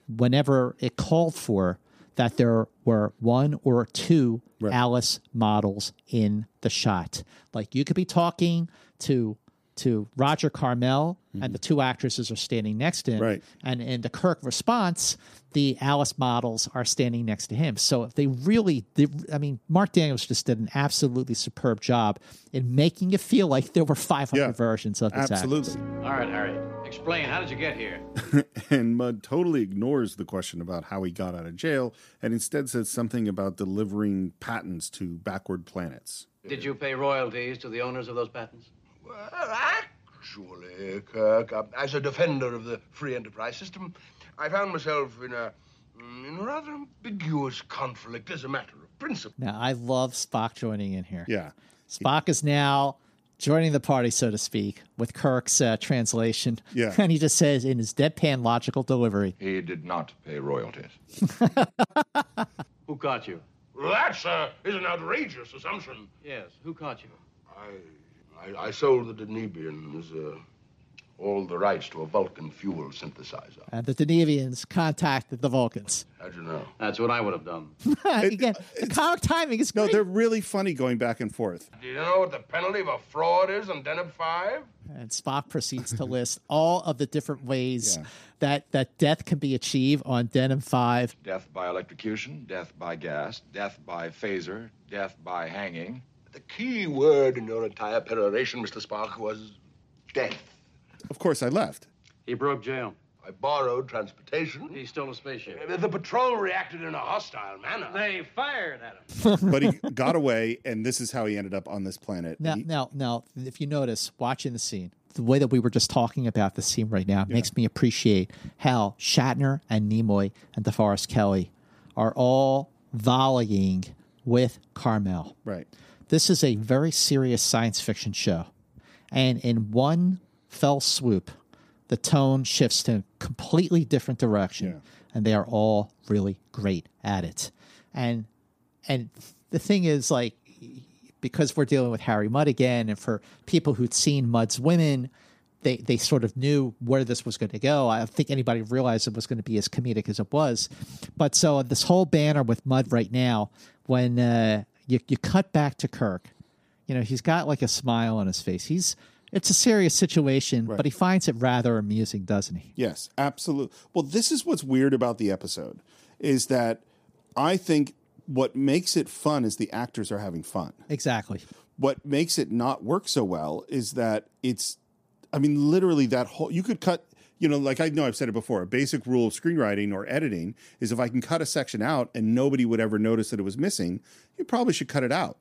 whenever it called for, that there were one or two Alice models in the shot. Like you could be talking to to Roger Carmel, and mm-hmm. the two actresses are standing next to him. Right. And in the Kirk response, the Alice models are standing next to him. So if they really, they, I mean, Marc Daniels just did an absolutely superb job in making it feel like there were 500 Yeah, versions of this absolutely. actress. All right, Harry. Explain. How did you get here? and Mudd totally ignores the question about how he got out of jail and instead says something about delivering patents to backward planets. Did you pay royalties to the owners of those patents? Well, actually, Kirk, uh, as a defender of the free enterprise system, I found myself in a, mm, in a rather ambiguous conflict as a matter of principle. Now, I love Spock joining in here. Yeah. Spock is now joining the party, so to speak, with Kirk's uh, translation. Yeah. And he just says in his deadpan logical delivery, He did not pay royalties. Who caught you? Well, that, sir, is an outrageous assumption. Yes. Who caught you? I, I, I sold the Denebians uh, hold the rights to a Vulcan fuel synthesizer. And the Denebians contacted the Vulcans. How'd you know? That's what I would have done. Again, the comic timing is No, great. they're really funny going back and forth. Do you know what the penalty of a fraud is on Deneb 5? And Spock proceeds to list all of the different ways Yeah. that, that death can be achieved on Deneb 5. Death by electrocution, death by gas, death by phaser, death by hanging. The key word in your entire peroration, Mr. Spock, was death. Of course, I left. He broke jail. I borrowed transportation. He stole a spaceship. The- The patrol reacted in a hostile manner. They fired at him. But he got away, and this is how he ended up on this planet. Now, He- now, now, if you notice, watching the scene, the way that we were just talking about the scene right now makes me appreciate how Shatner and Nimoy and DeForest Kelley are all volleying with Carmel. right. This is a very serious science fiction show. And in one fell swoop, the tone shifts to a completely different direction. Yeah. And they are all really great at it. And and the thing is like because we're dealing with Harry Mudd again, and for people who'd seen Mudd's women, they they sort of knew where this was going to go. I don't think anybody realized it was going to be as comedic as it was. But so this whole banner with Mudd right now, when uh, you you cut back to Kirk, you know he's got like a smile on his face. He's it's a serious situation, but he finds it rather amusing, doesn't he? Yes, absolutely. Well, this is what's weird about the episode is that I think what makes it fun is the actors are having fun. Exactly. What makes it not work so well is that it's I mean literally that whole you could cut you know, like I know I've said it before, a basic rule of screenwriting or editing is if I can cut a section out and nobody would ever notice that it was missing, you probably should cut it out.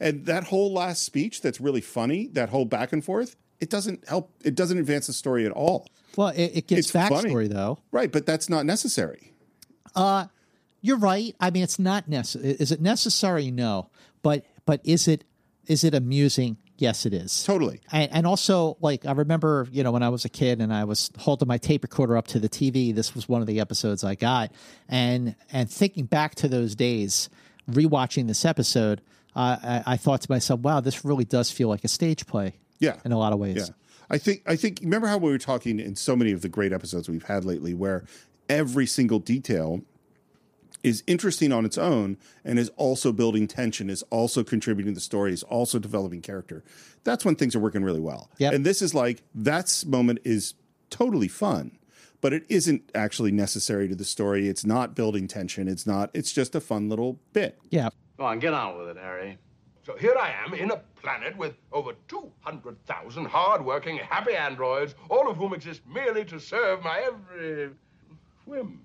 And that whole last speech that's really funny, that whole back and forth, it doesn't help, it doesn't advance the story at all. Well, it, it gets It's funny. backstory though. Right, but that's not necessary. Uh, you're right. I mean, it's not necessary. Is it necessary? No. But but is it is it amusing? Yes, it is. Totally. And, and also, like I remember, you know, when I was a kid and I was holding my tape recorder up to the TV. This was one of the episodes I got, and and thinking back to those days, rewatching this episode, uh, I, I thought to myself, "Wow, this really does feel like a stage play." Yeah. in a lot of ways. Yeah. I think I think remember how we were talking in so many of the great episodes we've had lately where every single detail is interesting on its own and is also building tension, is also contributing to the story, is also developing character. That's when things are working really well. Yep. And this is like that moment is totally fun, but it isn't actually necessary to the story. It's not building tension. It's not. It's just a fun little bit. Yeah. Go on, get on with it, Harry. So here I am in a planet with over 200,000 hard-working, happy androids, all of whom exist merely to serve my every whim.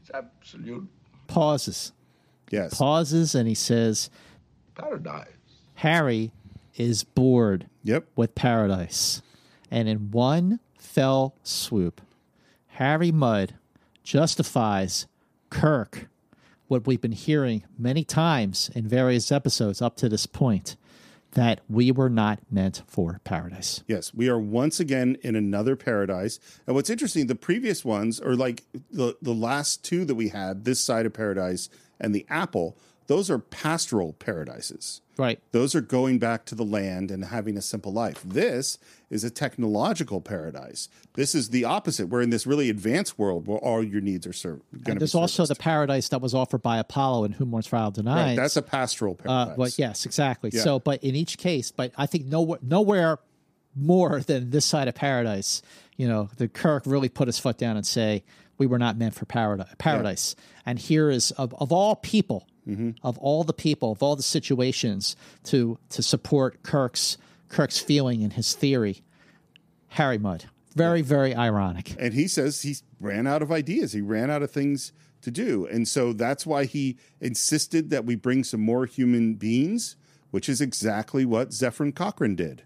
It's absolute Pauses. Yes. Pauses, and he says, paradise. Harry is bored Yep. with paradise. And in one fell swoop, Harry Mudd justifies Kirk, what we've been hearing many times in various episodes up to this point, that we were not meant for paradise. Yes, we are once again in another paradise. And what's interesting, the previous ones, or like the, the last two that we had, this side of paradise and the apple, those are pastoral paradises. Right. Those are going back to the land and having a simple life. This is a technological paradise. This is the opposite. We're in this really advanced world where all your needs are served. And there's also the paradise that was offered by Apollo and Whom Mourns for Adonais. Right, that's a pastoral Uh, paradise. well, yes, exactly. Yeah. So, but in each case, but I think nowhere, nowhere more than this side of paradise, you know, the Kirk really put his foot down and say, we were not meant for paradise. Paradise. And here is of, of all people, Mm-hmm. of all the people, of all the situations to to support Kirk's Kirk's feeling and his theory, Harry Mudd. Very, very ironic. And he says he ran out of ideas. He ran out of things to do. And so that's why he insisted that we bring some more human beings, which is exactly what Zefram Cochrane did.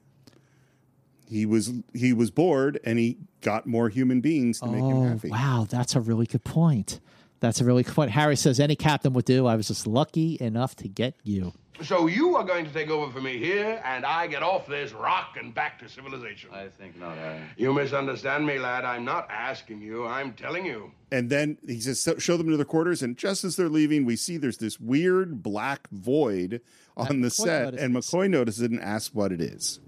He was he was bored and he got more human beings to make him Oh, happy. wow, that's a really good point. That's a really good point. Harry says any captain would do. I was just lucky enough to get you. So you are going to take over for me here, and I get off this rock and back to civilization. I think not, Harry. You misunderstand me, lad. I'm not asking you. I'm telling you. And then he says, show them to their quarters. And just as they're leaving, we see there's this weird black void on the McCoy set. notices. And McCoy notices it and asks what it is.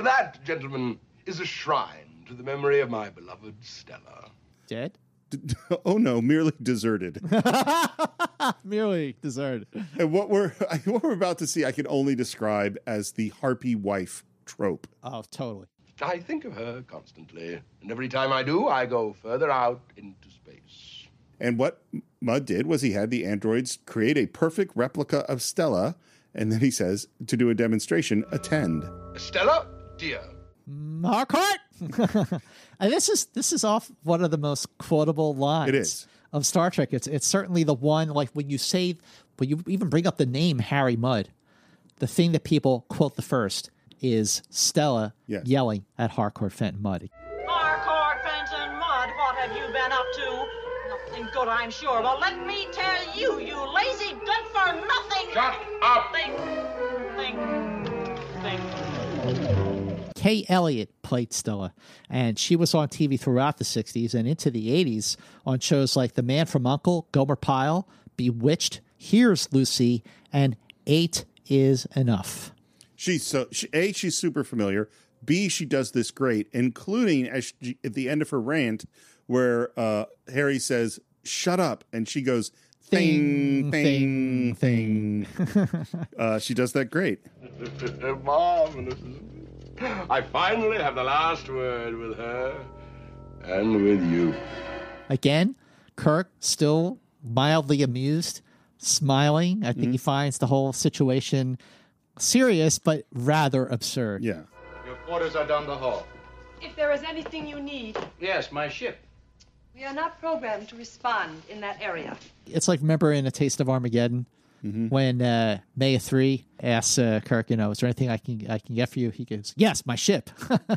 That, gentlemen, is a shrine to the memory of my beloved Stella. Dead? oh no, merely deserted. Merely deserted. and what we're what we're about to see, I can only describe as the harpy wife trope. Oh, totally. I think of her constantly, and every time I do, I go further out into space. And what Mudd did was he had the androids create a perfect replica of Stella, and then he says to do a demonstration, attend. Stella, dear. Harcourt. and this is this is off one of the most quotable lines. It is. of Star Trek. It's it's certainly the one like when you say when you even bring up the name Harry Mudd, the thing that people quote the first is Stella Yes. yelling at Harcourt Fenton Mudd. Harcourt, Fenton, Mudd, what have you been up to? Nothing good, I'm sure. But let me tell you, you lazy, good for nothing. Shut up! Thing, thing, Kay Elliot played Stella, and she was on TV throughout the 60s and into the 80s on shows like The Man from Uncle, Gomer Pyle, Bewitched, Here's Lucy, and Eight is Enough. She's so she, a she's super familiar. B she does this great, including as she, at the end of her rant where uh, Harry says "shut up" and she goes "thing, thing, thing." uh, she does that great. Marvelous. I finally have the last word with her and with you. Again, Kirk still mildly amused, smiling. I think mm-hmm. he finds the whole situation serious but rather absurd. Yeah. Your quarters are down the hall. If there is anything you need, Yes, my ship. we are not programmed to respond in that area. It's like remember in A Taste of Armageddon when uh, Mea Three asks uh, Kirk, you know, is there anything I can I can get for you? He goes, Yes, my ship.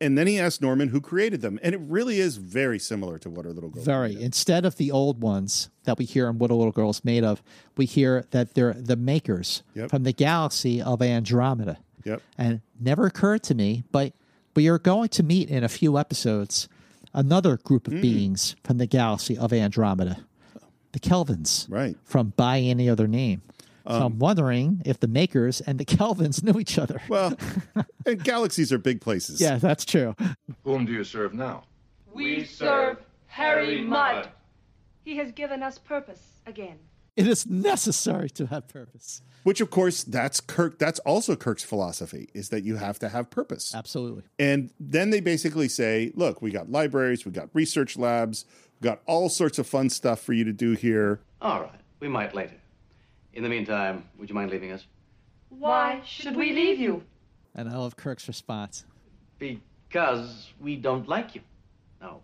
And then he asks Norman who created them, and it really is very similar to what our little girl. Very. Instead of the old ones that we hear in What a Little Girl is Made of, we hear that they're the makers Yep. from the galaxy of Andromeda. Yep. And never occurred to me, but we are going to meet in a few episodes another group of beings from the galaxy of Andromeda, the Kelvans, Right. from By Any Other Name. So I'm um, wondering if the makers and the Kelvans knew each other. Well, and galaxies are big places. yeah, that's true. Whom do you serve now? We serve Harry Mudd. He has given us purpose again. It is necessary to have purpose. Which, of course, that's Kirk. That's also Kirk's philosophy: is that you have to have purpose. Absolutely. And then they basically say, look, we got libraries, we got research labs, we got all sorts of fun stuff for you to do here. All right. We might later. In the meantime, would you mind leaving us? Why should we leave you? And I love Kirk's response. Because we don't like you. No.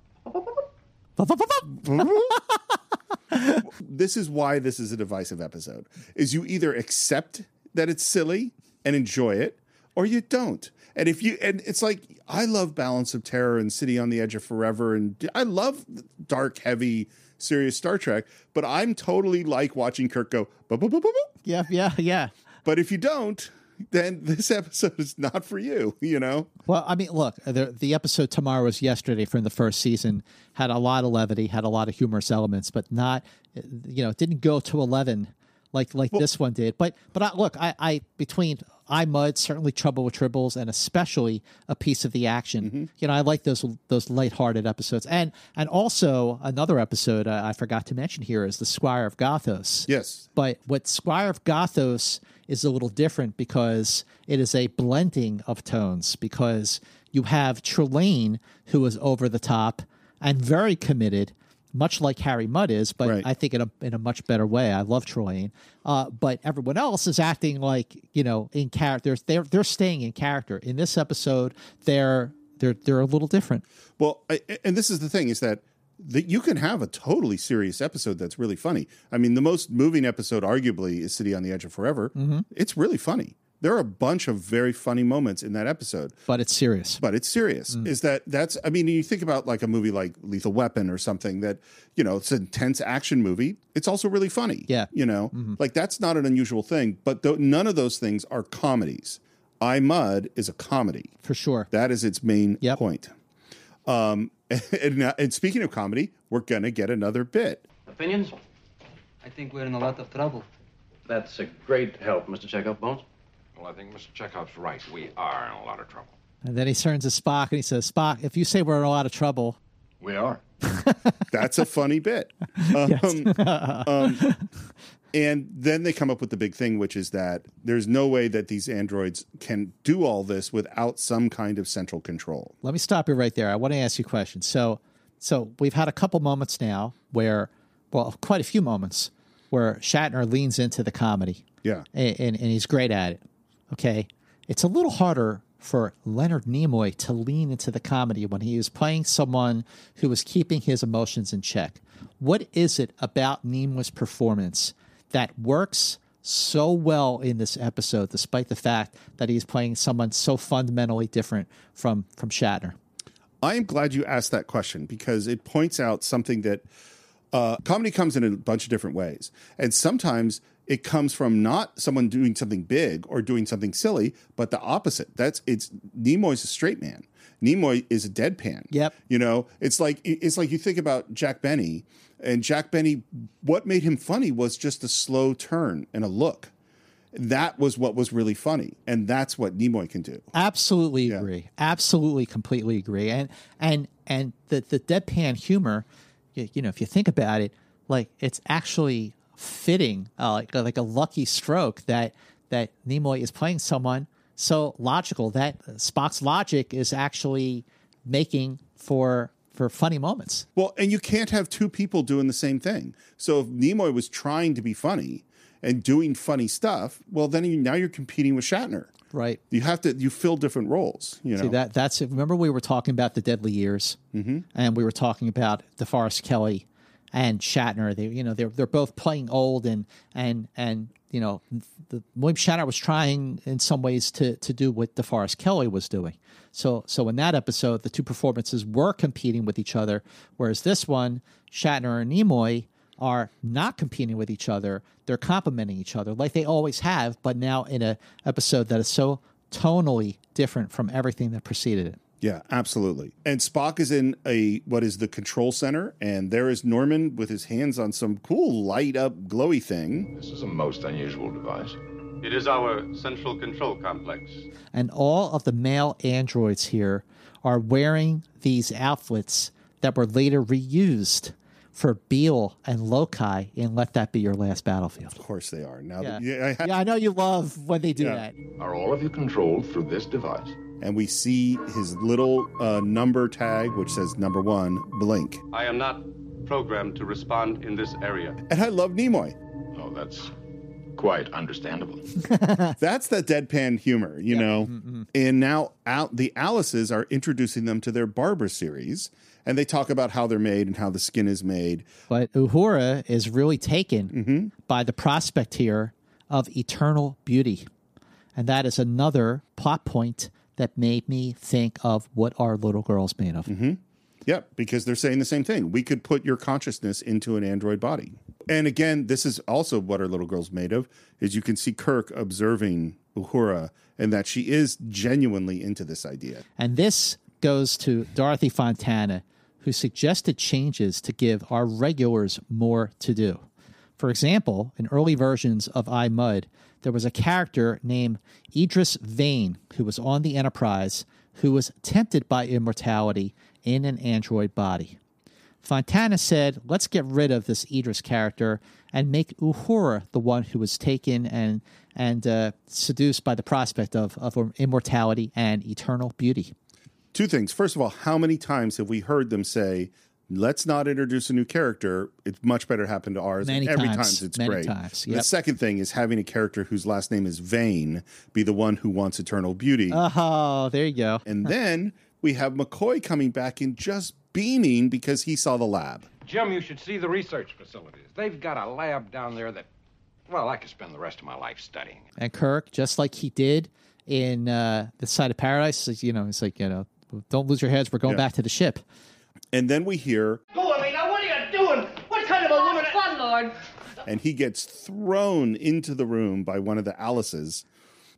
this is why this is a divisive episode. Is you either accept that it's silly and enjoy it, or you don't. And if you and it's like I love Balance of Terror and City on the Edge of Forever and I love dark, heavy, serious Star Trek, but I'm totally like watching Kirk go "Bup, bup, bup, bup, bup." Yeah, yeah, yeah. But if you don't, then this episode is not for you, you know? Well, I mean, look, the, the episode tomorrow was yesterday from the first season had a lot of levity, had a lot of humorous elements, but not, you know, it didn't go to eleven like like this one did. But but I, look, I, I between I Mudd, certainly Trouble with Tribbles, and especially a piece of the action. You know, I like those those lighthearted episodes, and and also another episode uh, I forgot to mention here is the Squire of Gothos. Yes. But what Squire of Gothos is a little different because it is a blending of tones because you have Trelane who is over the top and very committed, much like Harry Mudd is, but Right. I think in a in a much better way. I love Trelane. Uh, but everyone else is acting like, you know, in character. They're they're staying in character. In this episode, they're they're they're a little different. Well, I, and this is the thing is that that you can have a totally serious episode that's really funny. I mean, the most moving episode, arguably, is City on the Edge of Forever. It's really funny. There are a bunch of very funny moments in that episode, But it's serious. but it's serious. Is that that's? I mean, you think about like a movie like Lethal Weapon or something that you know it's an intense action movie. It's also really funny. Yeah. you know, like that's not an unusual thing. But th- none of those things are comedies. I Mudd is a comedy. For sure. That is its main Yep. point. Um, and, and speaking of comedy, we're gonna get another bit. Opinions? I think we're in a lot of trouble. That's a great help, Mr. Chekov, Bones. Well, I think Mr. Chekov's right. We are in a lot of trouble. And then he turns to Spock and he says, Spock, if you say we're in a lot of trouble, We are. That's a funny bit. Um, um, and then they come up with the big thing, which is that there's no way that these androids can do all this without some kind of central control. let me stop you right there. I want to ask you a question. So, so we've had a couple moments now where, well, quite a few moments where Shatner leans into the comedy. Yeah. and, and, and he's great at it. Okay. It's a little harder for Leonard Nimoy to lean into the comedy when he was playing someone who was keeping his emotions in check. What is it about Nimoy's performance that works so well in this episode, despite the fact that he's playing someone so fundamentally different from from Shatner? I am glad you asked that question because it points out something that uh, comedy comes in a bunch of different ways. And sometimes it comes from not someone doing something big or doing something silly, but the opposite. That's it's Nimoy's a straight man. Nimoy is a deadpan. Yep. You know, it's like it's like you think about Jack Benny, and Jack Benny. What made him funny was just a slow turn and a look. That was what was really funny, and that's what Nimoy can do. Absolutely agree. Absolutely, completely agree. And and and the the deadpan humor, you, you know, if you think about it, like it's actually fitting, uh, like like a lucky stroke that that Nimoy is playing someone so logical that Spock's logic is actually making for for funny moments. Well, and you can't have two people doing the same thing. So if Nimoy was trying to be funny and doing funny stuff, well, then you, now you're competing with Shatner. Right. You have to you fill different roles. You know. See that that's remember we were talking about the Deadly Years, Mhm. and we were talking about DeForest Kelley and Shatner. They you know they're they're both playing old and and and you know the William Shatner was trying in some ways to to do what DeForest Kelley was doing. So so in that episode, the two performances were competing with each other, whereas this one, Shatner and Nimoy are not competing with each other. They're complementing each other like they always have, but now in a episode that is so tonally different from everything that preceded it. Yeah, absolutely. And Spock is in a what is the control center, and there is Norman with his hands on some cool light up glowy thing. This is a most unusual device. It is our central control complex. And all of the male androids here are wearing these outfits that were later reused for Bele and Lokai in Let That Be Your Last Battlefield. Of course they are. Now, Yeah, that- yeah, I have- yeah, I know you love when they do Yeah. that. Are all of you controlled through this device? And we see his little uh, number tag, which says number one, blink. I am not programmed to respond in this area. And I love Nimoy. Oh, that's quite understandable. That's that deadpan humor, you know. Mm-hmm, mm-hmm. And now Al- the Alice's are introducing them to their Barbara series, and they talk about how they're made and how the skin is made. But Uhura is really taken mm-hmm. by the prospect here of eternal beauty. And that is another plot point that made me think of what our little girl's made of. Mm-hmm. Yep, because they're saying the same thing. We could put your consciousness into an android body. And again, this is also what our little girl's made of. Is you can see Kirk observing Uhura and that she is genuinely into this idea. And this goes to Dorothy Fontana, who suggested changes to give our regulars more to do. For example, in early versions of I Mudd, there was a character named Idris Vane who was on the Enterprise who was tempted by immortality in an android body. Fontana said, let's get rid of this Idris character and make Uhura the one who was taken and and uh, seduced by the prospect of, of immortality and eternal beauty. Two things. First of all, how many times have we heard them say, let's not introduce a new character? It's much better happen to ours. Many every times. time it's Many great. times, yep. The second thing is having a character whose last name is Vane be the one who wants eternal beauty. Oh, there you go. and then we have McCoy coming back and just beaming because he saw the lab. Jim, you should see the research facilities. They've got a lab down there that, well, I could spend the rest of my life studying. And Kirk, just like he did in uh, the side of paradise, you know, it's like you know, don't lose your heads. We're going Yeah. back to the ship. And then we hear, Go away now. What are you doing? What kind of a woman? Fun, Lord. and he gets thrown into the room by one of the Alice's.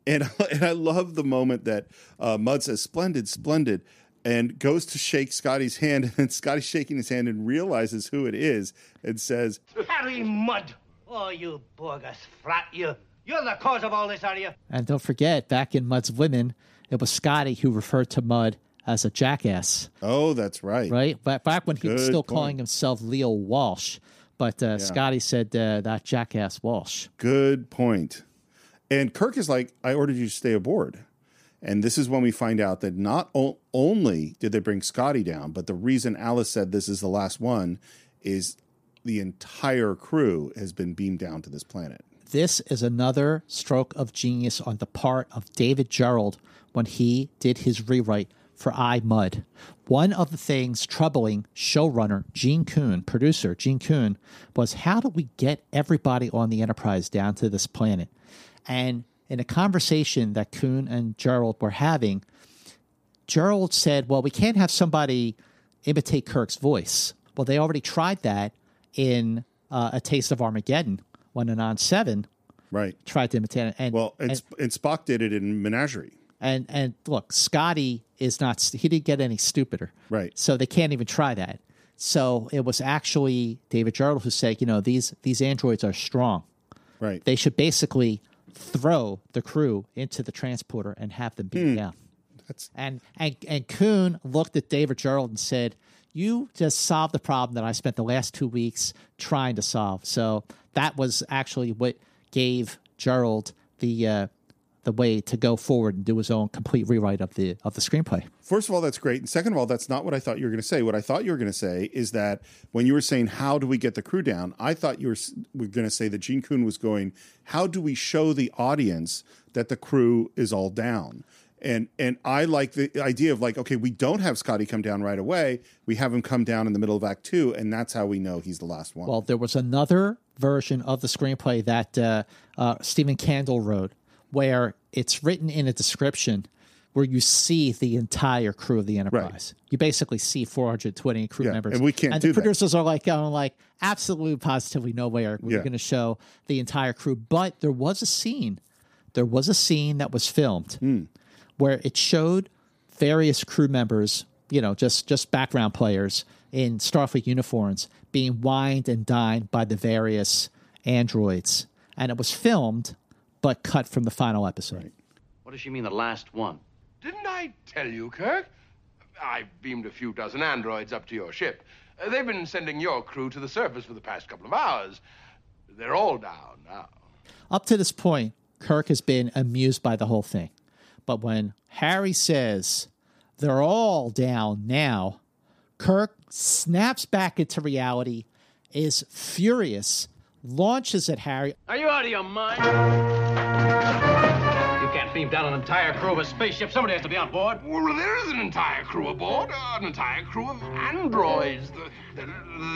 And, and I love the moment that uh, Mudd says, Splendid, splendid, and goes to shake Scotty's hand. And then Scotty's shaking his hand and realizes who it is and says, Harry Mudd. Oh, you bogus frat. You, you're the cause of all this, are you? And don't forget, back in Mudd's Women, it was Scotty who referred to Mudd as a jackass. Oh, that's right. Right? Back, back when he was still point. calling himself Leo Walsh. But uh, Scotty said uh, that jackass Walsh. Good point. And Kirk is like, I ordered you to stay aboard. And this is when we find out that not o- only did they bring Scotty down, but the reason Alice said this is the last one is the entire crew has been beamed down to this planet. This is another stroke of genius on the part of David Gerrold when he did his rewrite for I Mudd. One of the things troubling showrunner Gene Coon, producer Gene Coon, was how do we get everybody on the Enterprise down to this planet? And in a conversation that Coon and Gerrold were having, Gerrold said, Well, we can't have somebody imitate Kirk's voice. Well, they already tried that in uh, A Taste of Armageddon when Anan 7 Right. tried to imitate it. And, Well, and, and, and Spock did it in Menagerie. And, and look, Scotty is not, he didn't get any stupider. Right. So they can't even try that. So it was actually David Gerrold who said, you know, these, these androids are strong. Right. They should basically throw the crew into the transporter and have them beat down. That's And and and Coon looked at David Gerrold and said, "You just solved the problem that I spent the last two weeks trying to solve." So that was actually what gave Gerrold the uh, the way to go forward and do his own complete rewrite of the of the screenplay. First of all, that's great. And second of all, that's not what I thought you were going to say. What I thought you were going to say is that when you were saying, How do we get the crew down? I thought you were, were going to say that Gene Coon was going, How do we show the audience that the crew is all down? And and I like the idea of like, okay, we don't have Scotty come down right away. We have him come down in the middle of Act Two, and that's how we know he's the last one. Well, there was another version of the screenplay that uh, uh, Stephen Kandel wrote, where it's written in a description where you see the entire crew of the Enterprise. You basically see 420 crew Yeah, members, and we can't And the that. producers are like going like, absolutely, positively, no way are we Yeah. going to show the entire crew. But there was a scene. There was a scene that was filmed Hmm. where it showed various crew members, you know, just just background players in Starfleet uniforms being wined and dined by the various androids, and it was filmed but cut from the final episode. What does she mean, the last one? Didn't I tell you, Kirk? I've beamed a few dozen androids up to your ship. Uh, they've been sending your crew to the surface for the past couple of hours. They're all down now. Up to this point, Kirk has been amused by the whole thing, but when Harry says they're all down now, Kirk snaps back into reality, is furious, launches at Harry, Are you out of your mind? You down an entire crew of a spaceship. Somebody has to be on board. Well, there is an entire crew aboard, uh, an entire crew of androids. The, the,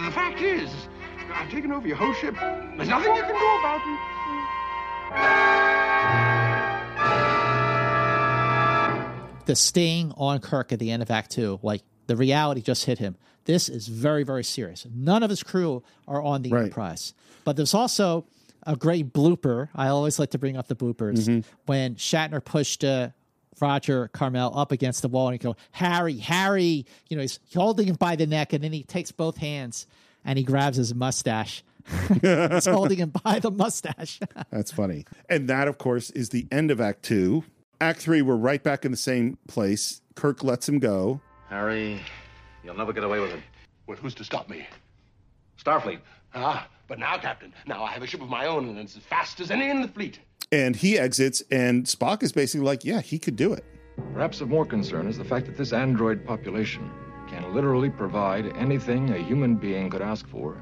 the fact is, I've taken over your whole ship. There's nothing you can do about it. the sting on Kirk at the end of Act Two, like the reality just hit him. This is very, very serious. None of his crew are on the Right. Enterprise. But there's also a great blooper. I always like to bring up the bloopers Mm-hmm. when Shatner pushed uh, Roger Carmel up against the wall and he go, Harry, Harry, you know, he's holding him by the neck and then he takes both hands and he grabs his mustache. he's holding him by the mustache. That's funny. And that, of course, is the end of Act Two. Act Three, we're right back in the same place. Kirk lets him go. Harry, you'll never get away with it. Well, who's to stop me? Starfleet. Ah, but now, Captain, now I have a ship of my own and it's as fast as any in the fleet. And he exits, and Spock is basically like, yeah, he could do it. Perhaps of more concern is the fact that this android population can literally provide anything a human being could ask for.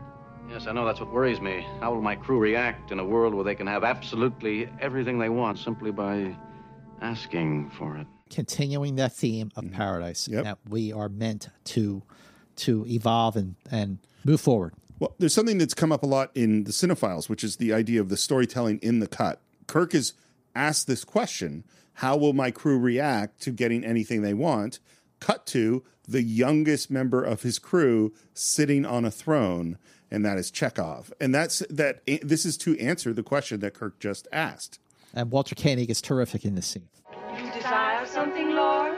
Yes, I know that's what worries me. How will my crew react in a world where they can have absolutely everything they want simply by asking for it? continuing that theme of paradise Mm-hmm. Yep. that we are meant to to evolve and and move forward. Well, there's something that's come up a lot in the Cinephiles, which is the idea of the storytelling in the cut. Kirk has asked this question How will my crew react to getting anything they want? Cut to the youngest member of his crew sitting on a throne, and that is Chekov. And that's that. This is to answer the question that Kirk just asked. And Walter Koenig is terrific in this scene. You desire something, Lord?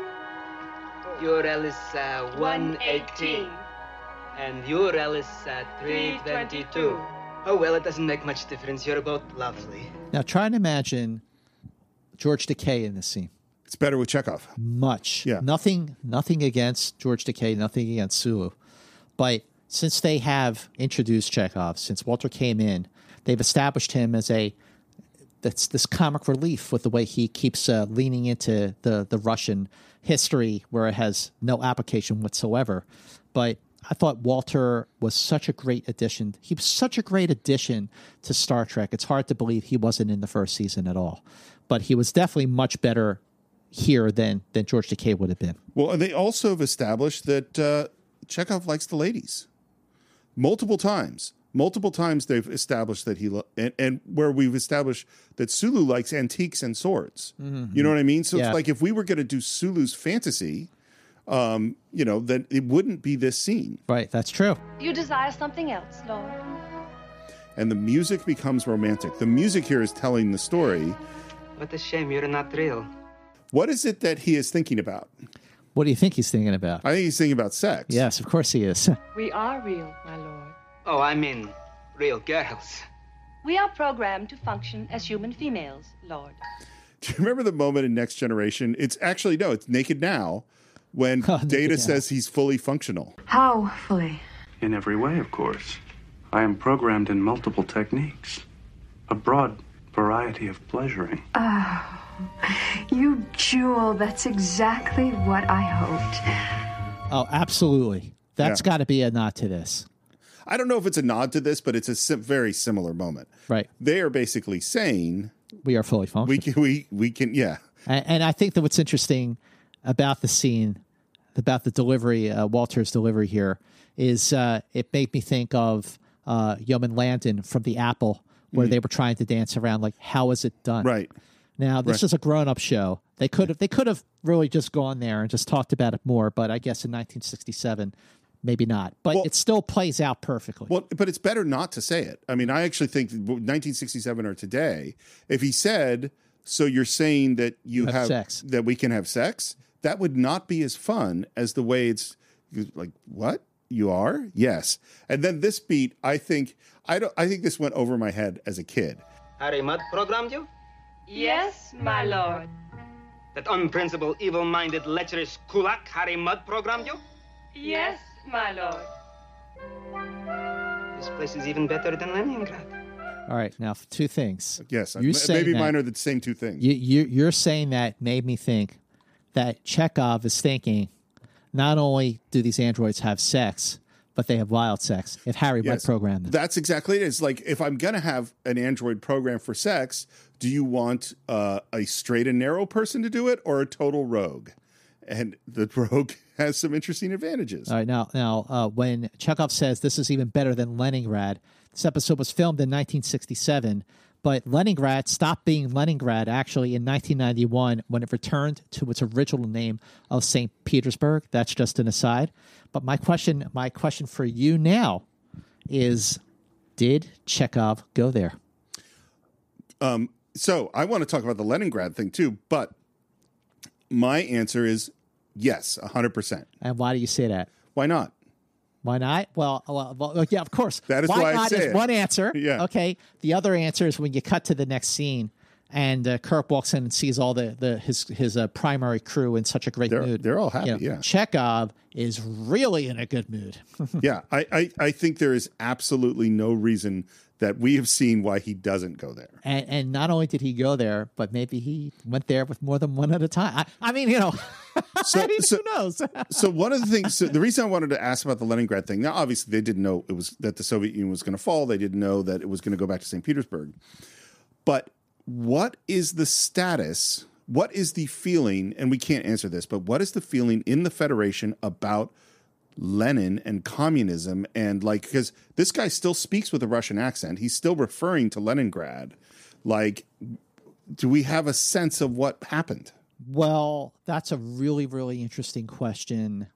Your L is uh, 118. And your L is uh, 322. Oh, well, it doesn't make much difference. You're both lovely. Now try and imagine George Takei in this scene. It's better with Chekov. Much. Yeah. Nothing. Nothing against George Takei. Nothing against Sulu, but since they have introduced Chekov, since Walter came in, they've established him as a that's this comic relief with the way he keeps uh, leaning into the the Russian history where it has no application whatsoever. But I thought Walter was such a great addition. He was such a great addition to Star Trek. It's hard to believe he wasn't in the first season at all. But he was definitely much better here than than George Takei would have been. Well, and they also have established that uh, Chekov likes the ladies multiple times. Multiple times they've established that he lo- and, and where we've established that Sulu likes antiques and swords. Mhm. You know what I mean? So Yeah. it's like if we were going to do Sulu's fantasy, um, you know, then it wouldn't be this scene. Right, that's true. You desire something else, Lord? And the music becomes romantic. The music here is telling the story. What a shame you're not real. What is it that he is thinking about? What do you think he's thinking about? I think he's thinking about sex. Yes, of course he is. We are real, my lord. Oh, I mean, real girls. We are programmed to function as human females, Lord. Do you remember the moment in Next Generation? It's actually no, it's Naked Now when Oh, Data Now. says he's fully functional. How fully? In every way, of course. I am programmed in multiple techniques, a broad variety of pleasuring. Oh, you jewel. That's exactly what I hoped. Oh, absolutely. That's Yeah. got to be a nod to this. I don't know if it's a nod to this, but it's a sim- very similar moment. Right. They are basically saying We are fully functional. we can, we we can yeah. And, and I think that what's interesting about the scene, about the delivery, uh, Walter's delivery here, is uh, it made me think of uh, Yeoman Landon from The Apple, where they were trying to dance around like, how is it done? Mm. Right. Now this Right. is a grown-up show. They could have they could have really just gone there and just talked about it more, but I guess in 1967, maybe not. But it still plays out perfectly. Well, but it's better not to say it. I mean, I actually think 1967 or today, if he said, "So you're saying that you, have have, sex." that we can have sex," that would not be as fun as the way it's like. What you are? Yes. And then this beat, I think, I don't. I think this went over my head as a kid. Harry Mudd programmed you? Yes, my lord. That unprincipled, evil-minded, lecherous kulak Harry Mudd programmed you? Yes, my lord. This place is even better than Leningrad. All right, now two things. Yes, You're m- saying maybe that- mine are the same two things. You, you, you're saying that made me think that Chekov is thinking not only do these androids have sex, but they have wild sex. If Harry might program them, That's exactly it. It's like if I'm going to have an Android program for sex, do you want uh, a straight and narrow person to do it or a total rogue? And the rogue has some interesting advantages. All right, now, now, uh, when Chekov says this is even better than Leningrad, this episode was filmed in 1967, but Leningrad stopped being Leningrad actually in 1991 when it returned to its original name of St. Petersburg. That's just an aside. But my question, my question for you now is, did Chekov go there? Um, so I want to talk about the Leningrad thing too, but my answer is yes, 100%. And why do you say that? Why not? Why not? Well, well, well yeah, of course. That is why, why I not say is one answer. Yeah. Okay. The other answer is when you cut to the next scene, and uh, Kirk walks in and sees all the, the his his uh, primary crew in such a great They're- mood. they're all happy, You know, yeah. Chekov is really in a good mood. yeah, I, I, I think there is absolutely no reason that we have seen why he doesn't go there. And, and not only did he go there, but maybe he went there with more than one at a time. I, I mean, you know, So, so, who knows? so one of the things, so the reason I wanted to ask about the Leningrad thing. Now, obviously, they didn't know it was that the Soviet Union was going to fall. They didn't know that it was going to go back to St. Petersburg. But what is the status? What is the feeling? And we can't answer this, but what is the feeling in the Federation about Lenin and communism? And like, because this guy still speaks with a Russian accent, he's still referring to Leningrad. Like, do we have a sense of what happened? Well, that's a really, really interesting question.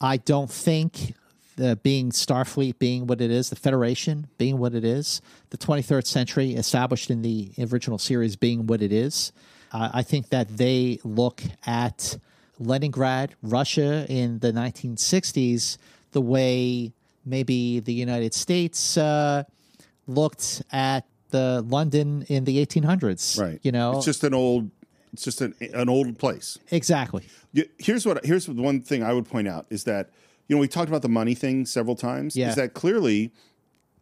I don't think the being Starfleet being what it is, the Federation being what it is, the 23rd century established in the original series being what it is. Uh, I think that they look at Leningrad, Russia in the 1960s, the way maybe the United States uh, looked at the London in the 1800s. Right. You know, it's just an old It's just an, an old place. Exactly. Here's what here's one thing I would point out is that you know we talked about the money thing several times. Yeah. Is that clearly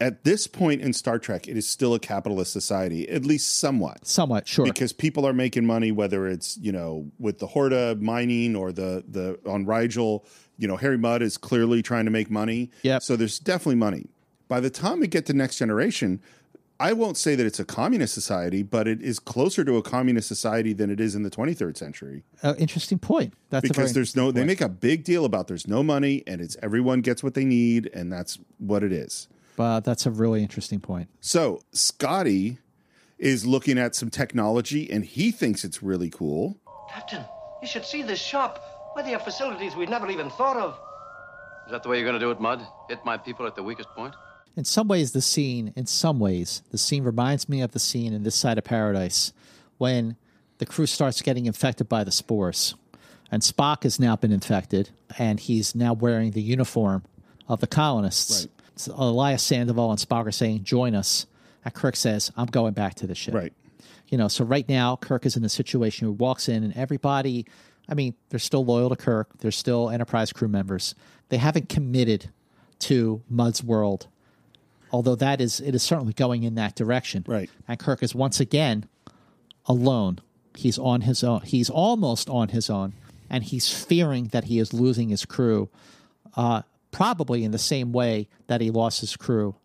at this point in Star Trek, it is still a capitalist society, at least somewhat. Somewhat, sure. Because people are making money, whether it's you know with the Horta mining or the the on Rigel. You know, Harry Mudd is clearly trying to make money. Yeah. So there's definitely money. By the time we get to Next Generation, I won't say that it's a communist society, but it is closer to a communist society than it is in the 23rd century. Uh, interesting point. That's because there's no, they point. make a big deal about there's no money and it's everyone gets what they need and that's what it is. But that's a really interesting point. So Scotty is looking at some technology and he thinks it's really cool. Captain, you should see this shop. Why, they have facilities we'd never even thought of. Is that the way you're going to do it, Mudd? Hit my people at the weakest point? In some ways, the scene, in some ways, the scene reminds me of the scene in this side of paradise when the crew starts getting infected by the spores. And Spock has now been infected, and he's now wearing the uniform of the colonists. So Elias Sandoval and Spock are saying, Join us. And Kirk says, I'm going back to the ship. Right. You know, so right now, Kirk is in a situation where he walks in, and everybody, I mean, they're still loyal to Kirk, they're still Enterprise crew members. They haven't committed to Mudd's world although that is it is certainly going in that direction. Right. And Kirk is once again alone. He's on his own. He's almost on his own, and he's fearing that he is losing his crew, uh, probably in the same way that he lost his crew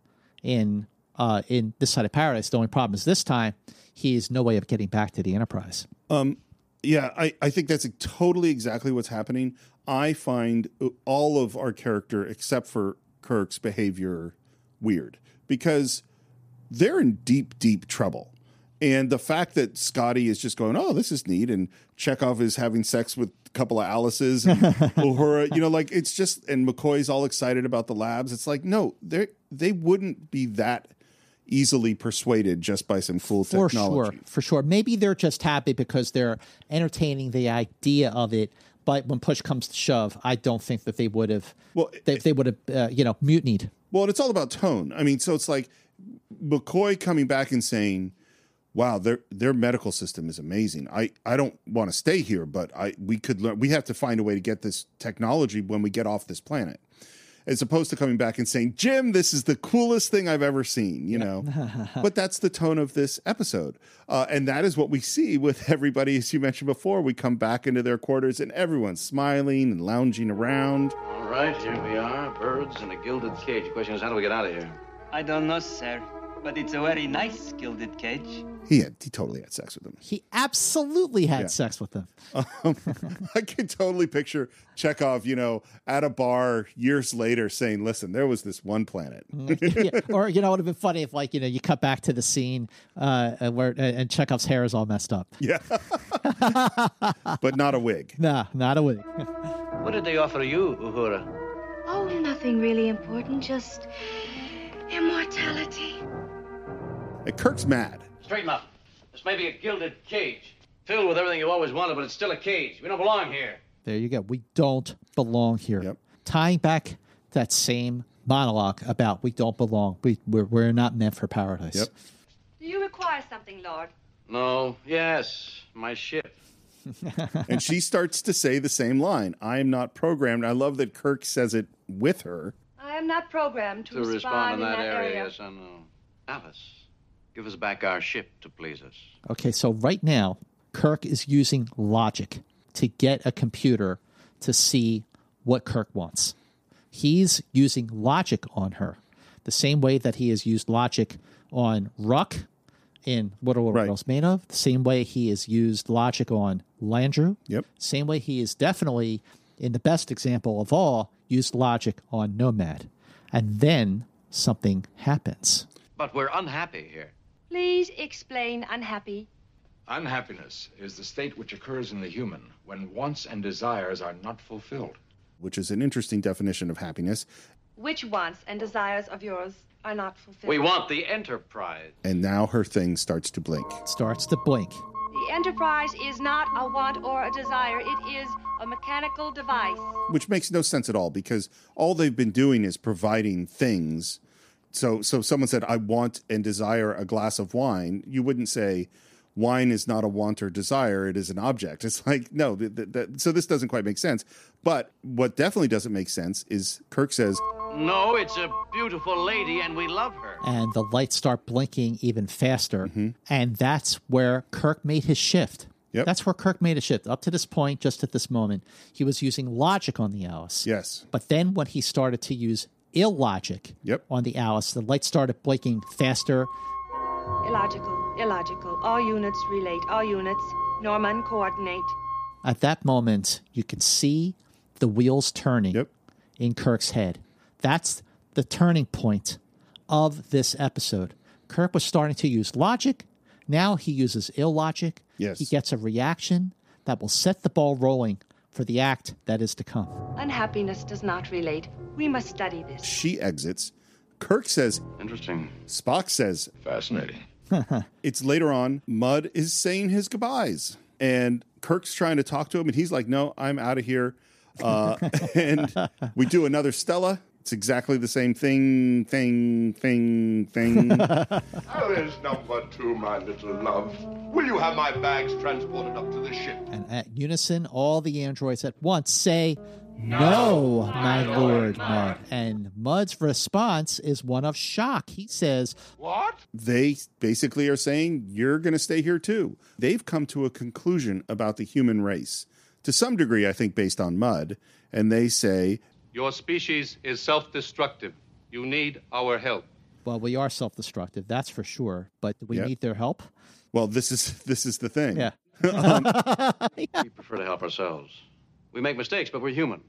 in uh, in this side of paradise. The only problem is this time he has no way of getting back to the Enterprise. Um, yeah, I, I think that's totally exactly what's happening. I find all of our character, except for Kirk's behavior, weird because they're in deep, deep trouble. And the fact that Scotty is just going, oh, this is neat, and Chekov is having sex with a couple of Alice's, and Uhura, you know, like it's just, and McCoy's all excited about the labs. It's like, no, they they wouldn't be that easily persuaded just by some cool For technology. For sure, for sure. Maybe they're just happy because they're entertaining the idea of it. But when push comes to shove, I don't think that they would have. Well, they, they would have, uh, you know, mutinied. Well, it's all about tone. I mean, so it's like McCoy coming back and saying, "Wow, their their medical system is amazing. I I don't want to stay here, but I we could learn. We have to find a way to get this technology when we get off this planet." As opposed to coming back and saying, "Jim, this is the coolest thing I've ever seen," you know. but that's the tone of this episode, uh, and that is what we see with everybody. As you mentioned before, we come back into their quarters and everyone's smiling and lounging around. All right, here we are. Birds in a gilded cage. The question is, how do we get out of here? I don't know, sir, but it's a very nice gilded cage. He had he totally had sex with them. He absolutely had Yeah. sex with them. Um, I can totally picture Chekov, you know, at a bar years later saying, "Listen, there was this one planet." yeah. Or you know, it would have been funny if, like, you know, you cut back to the scene uh, uh, where uh, and Chekov's hair is all messed up. Yeah, but not a wig. Nah, not a wig. What did they offer you, Uhura? Oh, nothing really important, just immortality. And Kirk's mad. Straighten up. This may be a gilded cage. Filled with everything you always wanted, but it's still a cage. We don't belong here. There you go. We don't belong here. Yep. Tying back that same monologue about we don't belong. We we're, we're not meant for paradise. Yep. Do you require something, Lord? No. Yes. My ship. and she starts to say the same line. I am not programmed. I love that Kirk says it with her. I am not programmed to, To respond in that, area, area. yes, I know. Alice, give us back our ship to please us. Okay, so right now, Kirk is using logic to get a computer to see what Kirk wants. He's using logic on her, the same way that he has used logic on Ruk in What Are What Else Made Of, the same way he has used logic on Landru. Yep. Same way he is definitely, in the best example of all, used logic on Nomad. And then something happens. But we're unhappy here. Please explain unhappy. Unhappiness is the state which occurs in the human when wants and desires are not fulfilled. Which is an interesting definition of happiness. Which wants and desires of yours are not fulfilled? We want the Enterprise. And now her thing starts to blink. Starts to blink. The Enterprise is not a want or a desire, it is a mechanical device. which makes no sense at all because all they've been doing is providing things. So, so someone said, "I want and desire a glass of wine." You wouldn't say, wine is not a want or desire; it is an object. It's like no, th- th- th- so this doesn't quite make sense. But what definitely doesn't make sense is Kirk says, No, it's a beautiful lady, and we love her. and the lights start blinking even faster. Mm-hmm. And that's where Kirk made his shift. That's where Kirk made a shift. Up to this point, just at this moment, he was using logic on the Alice. Yes. But then when he started to use illogic yep. on the Alice, the lights started blinking faster. Illogical, illogical. All units relate. All units. Norman, coordinate. At that moment, you can see the wheels turning yep. in Kirk's head. That's the turning point of this episode. Kirk was starting to use logic. Now he uses illogic. Yes. He gets a reaction that will set the ball rolling for the act that is to come. Unhappiness does not relate. We must study this. she exits. Kirk says, Interesting. Spock says, Fascinating. it's later on. Mudd is saying his goodbyes, and Kirk's trying to talk to him, and he's like, "No, I'm out of here." Uh, and we do another Stella. It's exactly the same thing, thing, thing, thing. How is number two, my little love? Will you have my bags transported up to the ship? And at unison, all the androids at once say, No, my lord, Mudd. And Mudd's response is one of shock. He says, What? they basically are saying you're going to stay here too. They've come to a conclusion about the human race to some degree, I think, based on Mud, and they say Your species is self destructive. You need our help. Well, we are self destructive, that's for sure. But we Yep. need their help? Well, this is this is the thing. Um, yeah. We prefer to help ourselves. We make mistakes, but we're human.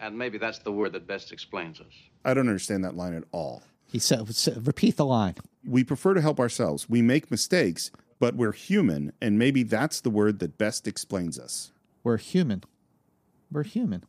And maybe that's the word that best explains us. I don't understand that line at all. He said, repeat the line. We prefer to help ourselves. We make mistakes, but we're human, and maybe that's the word that best explains us. We're human. We're human.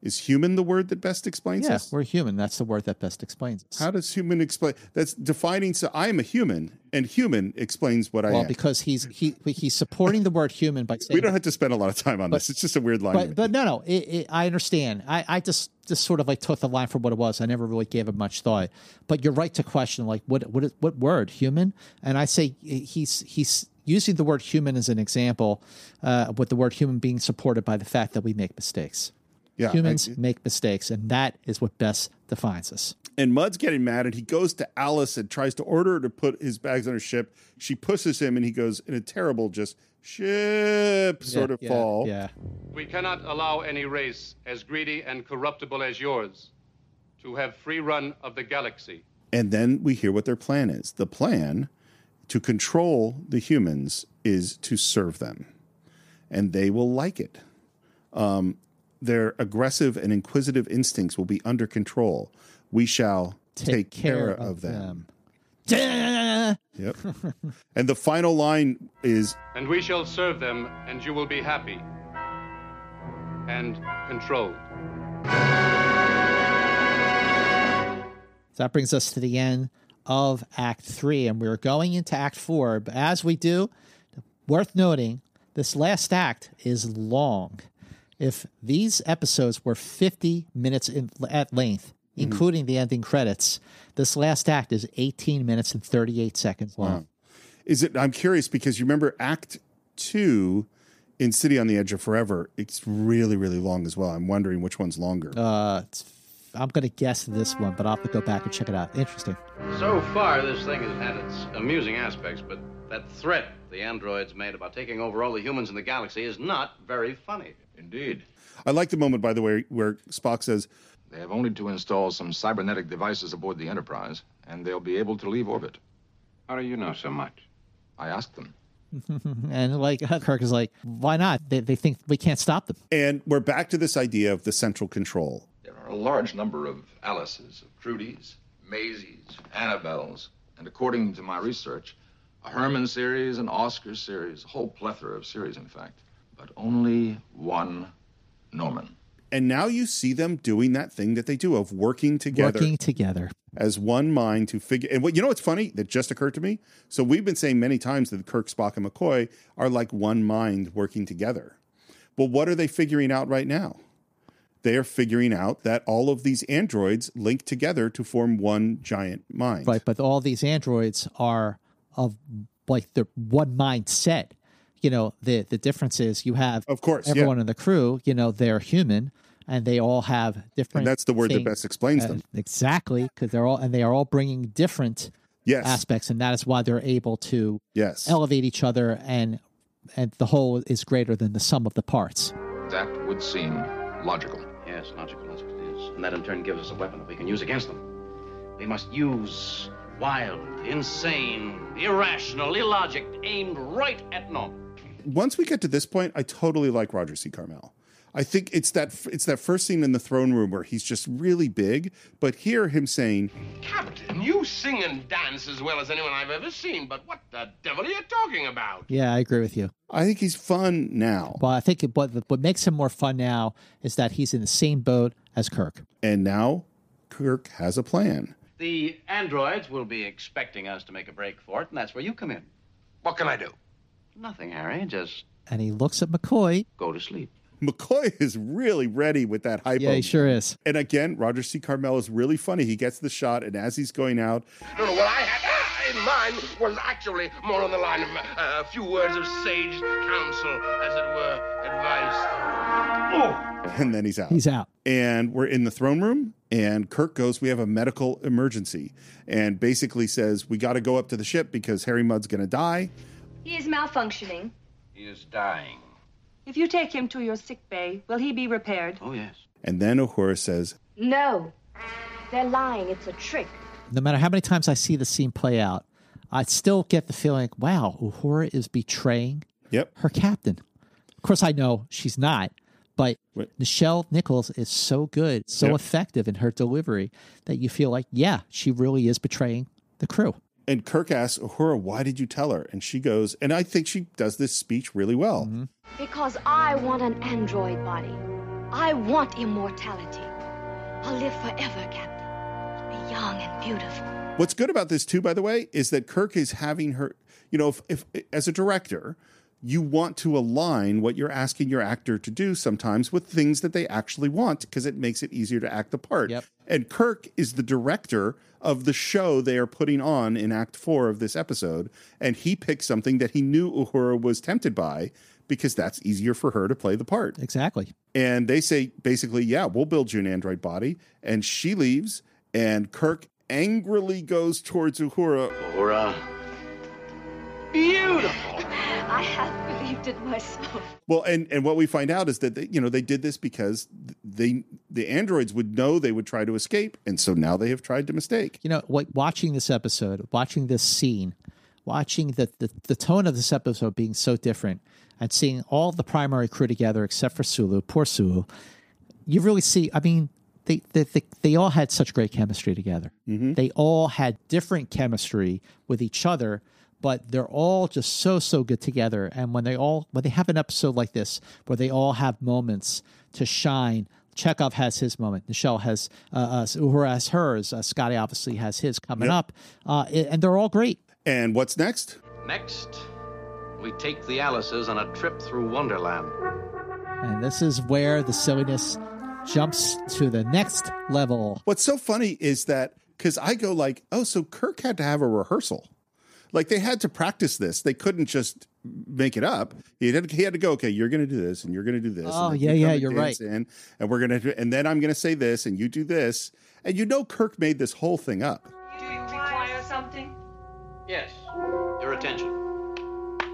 Is human the word that best explains Yeah, us? we're human. That's the word that best explains us. How does human explain? That's defining. So I am a human, and human explains what I am. well, because he's he he's supporting the word human by saying we don't have to spend a lot of time on this. It's just a weird line. But but no no, it, it, I understand. I, I just just sort of like took the line for what it was. I never really gave it much thought. But you're right to question like what what is- what word human? And I say he's he's using the word human as an example, uh, with the word human being supported by the fact that we make mistakes. Yeah, humans I- make mistakes, and that is what best defines us. And Mudd's getting mad, and he goes to Alice and tries to order her to put his bags on her ship. She pushes him, and he goes in a terrible, just ship sort Yeah, of yeah, fall. Yeah. We cannot allow any race as greedy and corruptible as yours to have free run of the galaxy. And then we hear what their plan is. The plan to control the humans is to serve them, and they will like it. Um, their aggressive and inquisitive instincts will be under control. We shall take, care, of them. Yep. and the final line is And we shall serve them, and you will be happy and controlled. That brings us to the end of Act Three, and we're going into Act Four. But as we do, worth noting, this last act is long. If these episodes were 50 minutes in, at length, Mm-hmm. including the ending credits, this last act is 18 minutes and 38 seconds long. Wow. Is it? I'm curious because you remember Act Two in City on the Edge of Forever. It's really, really long as well. I'm wondering which one's longer. Uh, it's, I'm going to guess this one, but I'll have to go back and check it out. Interesting. So far, this thing has had its amusing aspects, but that threat the androids made about taking over all the humans in the galaxy is not very funny. Indeed. I like the moment, by the way, where Spock says, They have only to install some cybernetic devices aboard the Enterprise, and they'll be able to leave orbit. How do you know so much? I asked them. and like Kirk is like, why not? They, they think we can't stop them. and we're back to this idea of the central control. There are a large number of Alices, of Trudies, Maisies, Annabelles, and according to my research, a Herman series, an Oscar series, a whole plethora of series, in fact, but only one Norman. And now you see them doing that thing that they do of working together Working together. as one mind to figure. And what you know, what's funny that just occurred to me. So we've been saying many times that Kirk, Spock, and McCoy are like one mind working together. Well, what are they figuring out right now? They are figuring out that all of these androids link together to form one giant mind. Right, but all these androids are of like the one mindset. You know, the the difference is you have of course yeah. everyone in the crew. You know, they're human and they all have different. And that's the word that best explains Uh, them. exactly because they're all and they are all bringing different Yes. aspects, and that is why they're able to Yes. elevate each other, and and the whole is greater than the sum of the parts. That would seem logical. Yes, logical, that's what it is. And that in turn gives us a weapon that we can use against them. We must use wild, insane, irrational, illogic, aimed right at Norman. Once we get to this point, I totally like Roger C. Carmel. I think it's that it's that first scene in the throne room where he's just really big, but hear him saying, Captain, you sing and dance as well as anyone I've ever seen, but what the devil are you talking about? Yeah, I agree with you. I think he's fun now. Well, I think what what makes him more fun now is that he's in the same boat as Kirk. And now Kirk has a plan. The androids will be expecting us to make a break for it, and that's where you come in. What can I do? Nothing, Harry. Just And he looks at McCoy. go to sleep. McCoy is really ready with that hypo. Yeah, he sure is. And again, Roger C. Carmel is really funny. He gets the shot, and as he's going out, No, no, what I had ah, in mind was actually more on the line of uh, a few words of sage counsel, as it were, advice. Oh! and then he's out. He's out. And we're in the throne room, and Kirk goes, We have a medical emergency. And basically says, We got to go up to the ship because Harry Mudd's going to die. He is malfunctioning. He is dying. If you take him to your sick bay, will he be repaired? Oh, yes. And then Uhura says, No. They're lying. It's a trick. No matter how many times I see the scene play out, I still get the feeling, wow, Uhura is betraying Yep. her captain. Of course, I know she's not, but Nichelle Nichols is so good, so Yep. effective in her delivery that you feel like, yeah, she really is betraying the crew. And Kirk asks Uhura, Why did you tell her? And she goes, And I think she does this speech really well. Mm-hmm. Because I want an android body. I want immortality. I'll live forever, Captain. Be young and beautiful. What's good about this too, by the way, is that Kirk is having her. You know, if, if as a director, you want to align what you're asking your actor to do sometimes with things that they actually want because it makes it easier to act the part. Yep. And Kirk is the director of the show they are putting on in Act Four of this episode, and he picked something that he knew Uhura was tempted by because that's easier for her to play the part. Exactly. And they say basically, yeah, we'll build you an android body. And she leaves, and Kirk angrily goes towards Uhura. Uhura. Beautiful. I have believed it myself. Well, and and what we find out is that they, you know they did this because they the androids would know they would try to escape, and so now they have tried to mistake. You know, what watching this episode, watching this scene, watching the, the, the tone of this episode being so different, and seeing all the primary crew together except for Sulu, poor Sulu, you really see, I mean, they, they, they, they all had such great chemistry together. Mm-hmm. They all had different chemistry with each other, but they're all just so, so good together. And when they all, when they have an episode like this, where they all have moments to shine, Chekov has his moment. Nichelle has, uh, uh, Uhura has hers. Uh, Scotty obviously has his coming Yep. up. Uh, and they're all great. And what's next? Next, we take the Alices on a trip through Wonderland. And this is where the silliness jumps to the next level. What's so funny is that because I go like, oh, so Kirk had to have a rehearsal. Like they had to practice this. They couldn't just make it up. He had, he had to go. Okay, you're going to do this, and you're going to do this. Oh, yeah, yeah, you're right. In, and we're going to, and then I'm going to say this, and you do this, and you know Kirk made this whole thing up. Do you require something? Yes, your attention.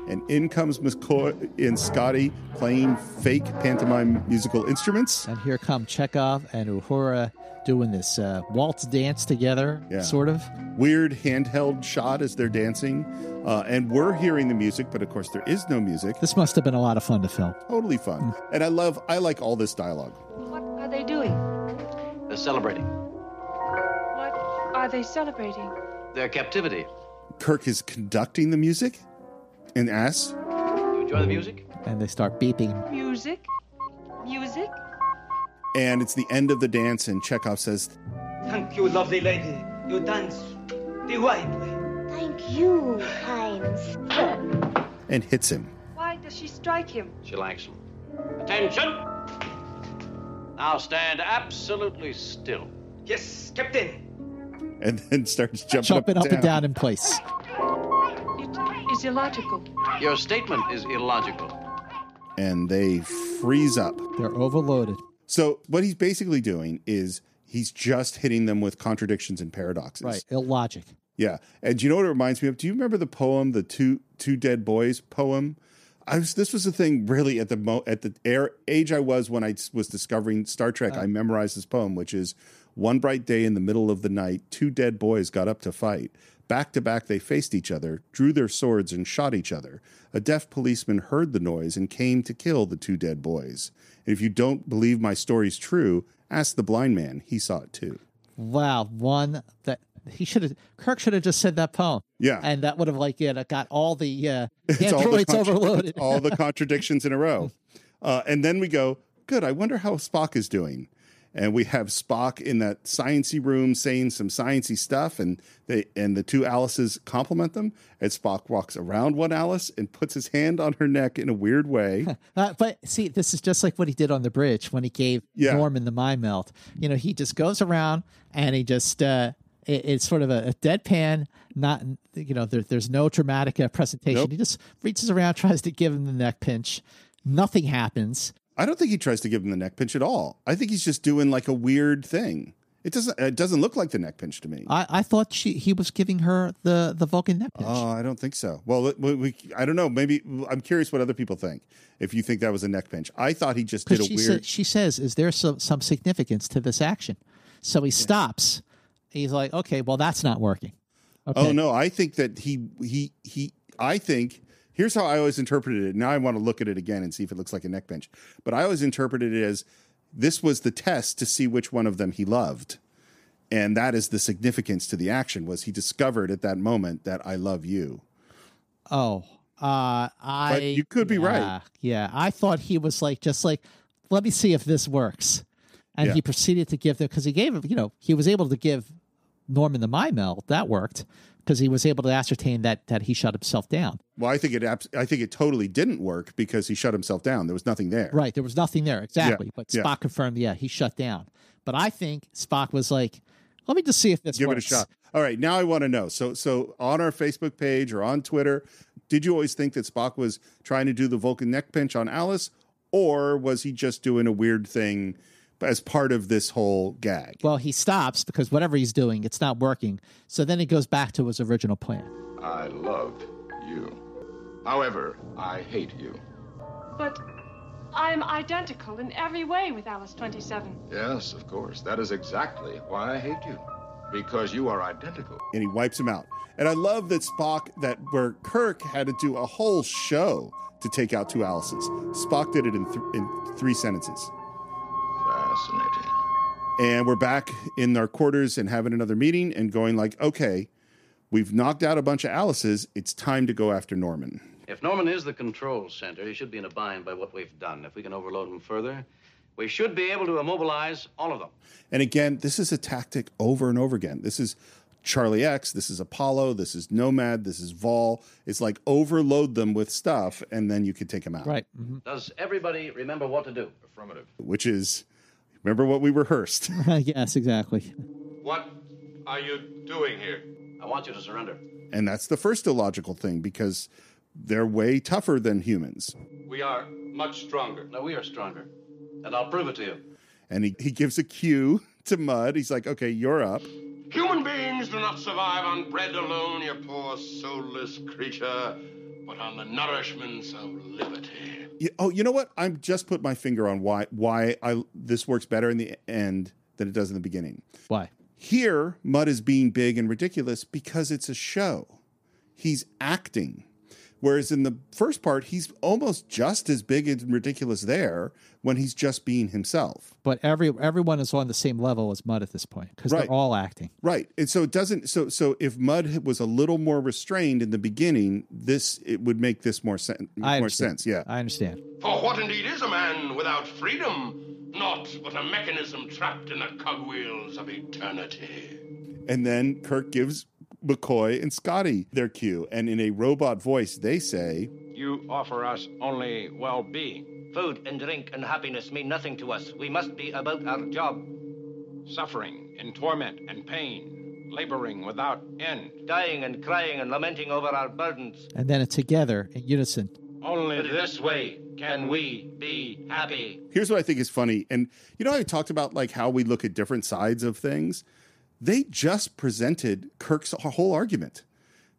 And in comes McCoy and Scotty playing fake pantomime musical instruments. And here come Chekov and Uhura doing this uh, waltz dance together, Yeah. sort of. Weird handheld shot as they're dancing. Uh, and we're hearing the music, but of course there is no music. This must have been a lot of fun to film. Totally fun. And I love, I like all this dialogue. What are they doing? They're celebrating What are they celebrating? their captivity. Kirk is conducting the music and asks, You enjoy the music? And they start beeping. Music? Music? and it's the end of the dance, and Chekov says, Thank you, lovely lady. You dance divinely. Thank you, Heinz. and hits him. Why does she strike him? She likes him. Attention! Now stand absolutely still. Yes, Captain. And then starts jumping, Jumping up, up and down in place. It is illogical. Your statement is illogical. and they freeze up. They're overloaded. So what he's basically doing is he's just hitting them with contradictions and paradoxes. Right. Illogic. Yeah. And do you know what it reminds me of? Do you remember the poem, the two two dead boys poem? I was this was the thing really at the mo at the air, age I was when I was discovering Star Trek. Uh. I memorized this poem, which is one bright day in the middle of the night, two dead boys got up to fight. Back to back, they faced each other, drew their swords, and shot each other. A deaf policeman heard the noise and came to kill the two dead boys. And if you don't believe my story's true, ask the blind man. He saw it too. Wow. One that he should have, Kirk should have just said that poem. Yeah. And that would have, like, yeah, got all the uh, It's all the contra- overloaded. all the contradictions in a row. Uh, and then we go, good. I wonder how Spock is doing. And we have Spock in that sciency room saying some sciency stuff, and they and the two Alices compliment them. And Spock walks around one Alice and puts his hand on her neck in a weird way. Uh, but see, this is just like what he did on the bridge when he gave Yeah. Norman the mind meld. You know, he just goes around and he just uh, it, it's sort of a, a deadpan. Not you know, there, there's no dramatic uh, presentation. Nope. He just reaches around, tries to give him the neck pinch. Nothing happens. I don't think he tries to give him the neck pinch at all. I think he's just doing like a weird thing. It doesn't. It doesn't look like the neck pinch to me. I, I thought she he was giving her the the Vulcan neck pinch. Oh, I don't think so. Well, we, we, I don't know. Maybe I'm curious what other people think. If you think that was a neck pinch, I thought he just did a she, weird. sa- she says, "Is there some some significance to this action?" So he stops. He's like, "Okay, well, that's not working." Oh, okay. Oh no, I think that he he he. I think here's how I always interpreted it. Now I want to look at it again and see if it looks like a neck pinch. But I always interpreted it as this was the test to see which one of them he loved, and that is the significance to the action. Was he discovered at that moment that I love you? Oh, uh, I. you could be right. yeah, Yeah, I thought he was like just like, let me see if this works, and Yeah. he proceeded to give them because he gave him, you know, he was able to give Norman the mind meld. That worked because he was able to ascertain that that he shut himself down. Well, I think it. I think it totally didn't work because he shut himself down. There was nothing there. Right, there was nothing there exactly, but yeah. Spock confirmed, yeah, he shut down. But I think Spock was like, let me just see if this Give works. it a shot. All right, now I want to know. So, so on our Facebook page or on Twitter, did you always think that Spock was trying to do the Vulcan neck pinch on Alice, or was he just doing a weird thing as part of this whole gag? Well, he stops because whatever he's doing, it's not working. So then he goes back to his original plan. I love you. However, I hate you. But I'm identical in every way with Alice 27. Yes, of course. That is exactly why I hate you. Because you are identical. And he wipes him out. And I love that Spock, that where Kirk had to do a whole show to take out two Alices. Spock did it in, th- in three sentences. Fascinating. and we're back in our quarters and having another meeting and going like okay we've knocked out a bunch of alice's it's time to go after norman If Norman is the control center, he should be in a bind by what we've done. If we can overload him further, we should be able to immobilize all of them. and again this is a tactic over and over again this is charlie x this is apollo this is nomad this is Vaal it's like overload them with stuff and then you can take them out Right. Mm-hmm. Does everybody remember what to do? Affirmative. which is remember what we rehearsed yes, exactly. What are you doing here? I want you to surrender. and that's the first illogical thing because they're way tougher than humans We are much stronger. No, we are stronger. And I'll prove it to you. and he, he gives a cue to Mudd he's like okay you're up Human beings do not survive on bread alone, you poor soulless creature, but on the nourishments of liberty. Oh, you know what? I'm just put my finger on why why I this works better in the end than it does in the beginning. Why? Here, Mudd is being big and ridiculous because it's a show. He's acting. Whereas in the first part, he's almost just as big and ridiculous there when he's just being himself. But every everyone is on the same level as Mudd at this point because Right. they're all acting. Right. And so it doesn't so so if Mudd was a little more restrained in the beginning, this it would make this more sen- I more understand. sense. Yeah. I understand. For what indeed is a man without freedom? Not but a mechanism trapped in the cogwheels of eternity. And then Kirk gives McCoy and Scotty their cue. And in a robot voice, they say, You offer us only well being, Food and drink and happiness mean nothing to us. We must be about our job. suffering, in torment and pain. laboring without end. Dying and crying and lamenting over our burdens. And then together in unison. Only this way can we be happy. Here's what I think is funny. And you know, I talked about like how we look at different sides of things. They just presented Kirk's whole argument.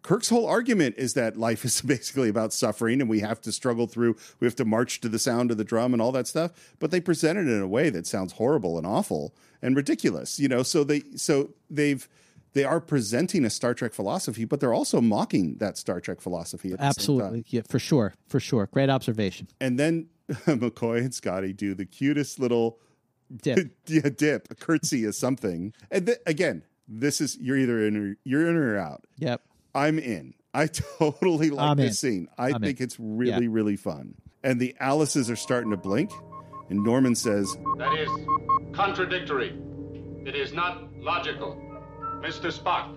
Kirk's whole argument is that life is basically about suffering and we have to struggle through, we have to march to the sound of the drum and all that stuff. But they presented it in a way that sounds horrible and awful and ridiculous, you know. So they so they've they are presenting a Star Trek philosophy, but they're also mocking that Star Trek philosophy at the same time. Absolutely. Yeah, for sure. For sure. Great observation. And then McCoy and Scotty do the cutest little dip, yeah, dip, a curtsy is something. And th- again, this is you're either in or you're in or out. Yep. I'm in. I totally like I'm this in. scene. I I'm think in. it's really, Yeah. really fun. And the Alice's are starting to blink. And Norman says, That is contradictory. It is not logical. Mr. Spock,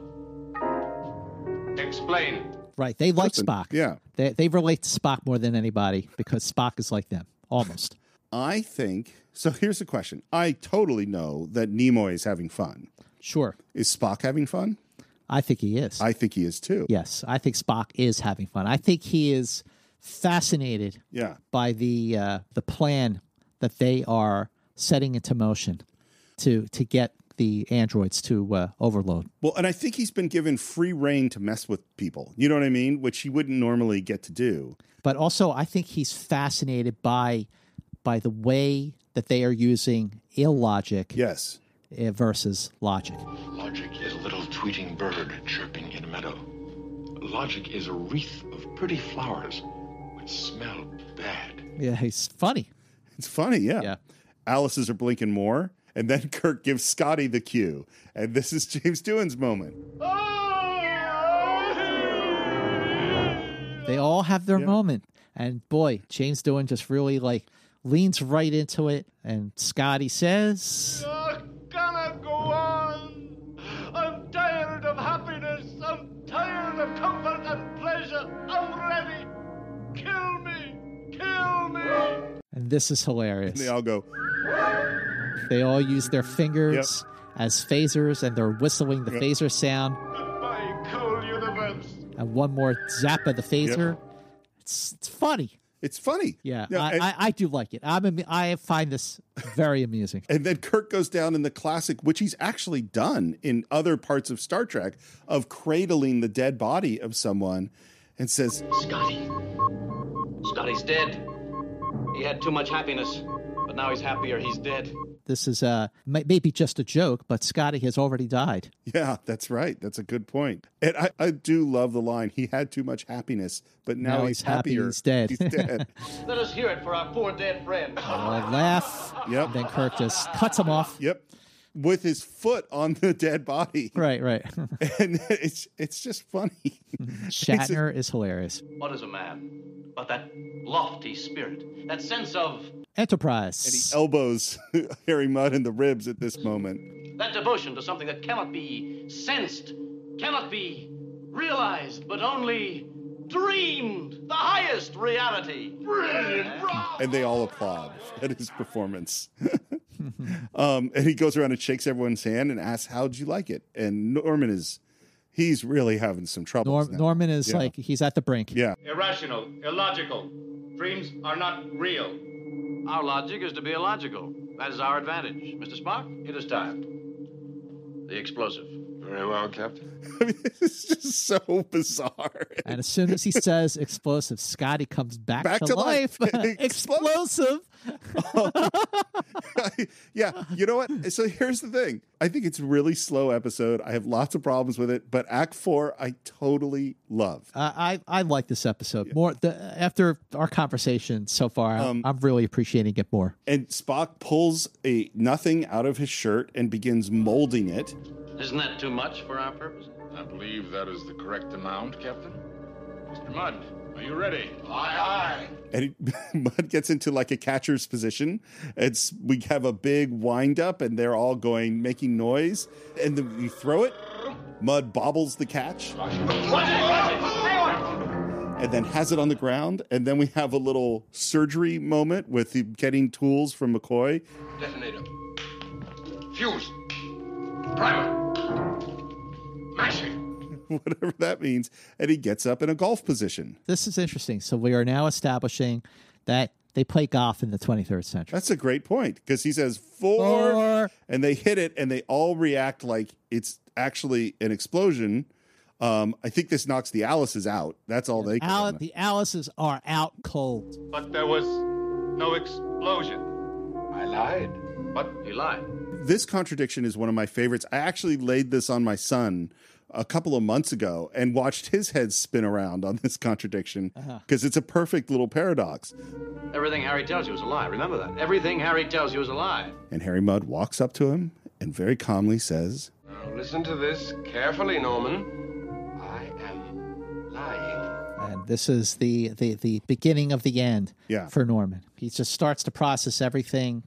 explain. Right. They like Listen, Spock. yeah. They, they relate to Spock more than anybody because Spock is like them, almost. I think. So here's the question. I totally know that Nimoy is having fun. Sure. Is Spock having fun? I think he is. I think he is too. Yes. I think Spock is having fun. I think he is fascinated Yeah. by the uh, the plan that they are setting into motion to to get the androids to uh, overload. Well, and I think he's been given free reign to mess with people. You know what I mean? Which he wouldn't normally get to do. But also, I think he's fascinated by by the way that they are using illogic yes eh, versus logic. Logic is a little tweeting bird chirping in a meadow. Logic is a wreath of pretty flowers which smell bad. Yeah, he's funny. It's funny, yeah. Yeah. Alice's are blinking more, and then Kirk gives Scotty the cue, and this is James Doohan's moment. They all have their moment, and boy, James Doohan just really like leans right into it. And Scotty says, gonna go on. I'm tired of happiness. I'm tired of comfort and pleasure. I'm ready. Kill me. Kill me. and this is hilarious. And they all go, They all use their fingers as phasers, and they're whistling the phaser sound. Goodbye, cool universe. And one more zap of the phaser. It's it's funny. It's funny. Yeah, Yeah, I, and- I, I do like it. I'm am- I find this very amusing. And then Kirk goes down in the classic, which he's actually done in other parts of Star Trek, of cradling the dead body of someone and says, Scotty. Scotty's dead. He had too much happiness, but now he's happier. He's dead. This is uh maybe just a joke, but Scotty has already died. Yeah, that's right. That's a good point. And I, I do love the line, he had too much happiness, but now, Now he's, he's happy happier. he's dead. He's dead. Let us hear it for our poor dead friend. I laugh. Yep. And then Kirk just cuts him off. Yep. With his foot on the dead body. Right, right. And it's it's just funny. Shatner is hilarious. What is a man but that lofty spirit, that sense of Enterprise. And he elbows Harry Mudd in the ribs at this moment. that devotion to something that cannot be sensed, cannot be realized, but only dreamed. The highest reality. Brilliant, And they all applaud at his performance. um, and he goes around and shakes everyone's hand and asks, How'd you like it? And Norman is he's really having some trouble. Norm, Norman is like he's at the brink. Yeah. Irrational, illogical. Dreams are not real. Our logic is to be illogical. That is our advantage. Mr. Spock, it is time. The explosive. Very well, Captain. it's just so bizarre. And as soon as he says explosive, Scotty comes back, Back to, to life. life. explosive. yeah, you know what? So here's the thing. I think it's a really slow episode. I have lots of problems with it, but Act Four I totally love. Uh, I I like this episode more. The, after our conversation so far, I'm, Um, I'm really appreciating it more. And Spock pulls a nothing out of his shirt and begins molding it. Isn't that too much for our purpose? I believe that is the correct amount, Captain. Mr. Mudd, are you ready? Aye, aye. and he, Mudd gets into like a catcher's position. It's we have a big wind up, and they're all going making noise, and then we throw it. Mudd bobbles the catch, and then has it on the ground, and then we have a little surgery moment with the getting tools from McCoy. Detonator. Fuse. Primer. whatever that means, and he gets up in a golf position. This is interesting. So we are now establishing that they play golf in the 23rd century. That's a great point because he says four, Four. and they hit it, and they all react like it's actually an explosion. Um, I think this knocks the Alice's out. That's all they can. Al- the Alice's are out cold. But there was no explosion. I lied. But you lied. this contradiction is one of my favorites. I actually laid this on my son a couple of months ago and watched his head spin around on this contradiction Uh-huh. because it's a perfect little paradox. Everything Harry tells you is a lie. Remember that. Everything Harry tells you is a lie. And Harry Mudd walks up to him and very calmly says, Now listen to this carefully, Norman. I am lying. And this is the, the, the beginning of the end Yeah. for Norman. He just starts to process everything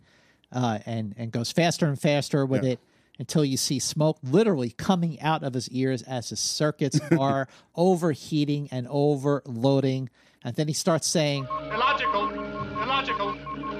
uh, and, and goes faster and faster with Yeah. it until you see smoke literally coming out of his ears as his circuits are overheating and overloading. And then he starts saying, Illogical. Illogical.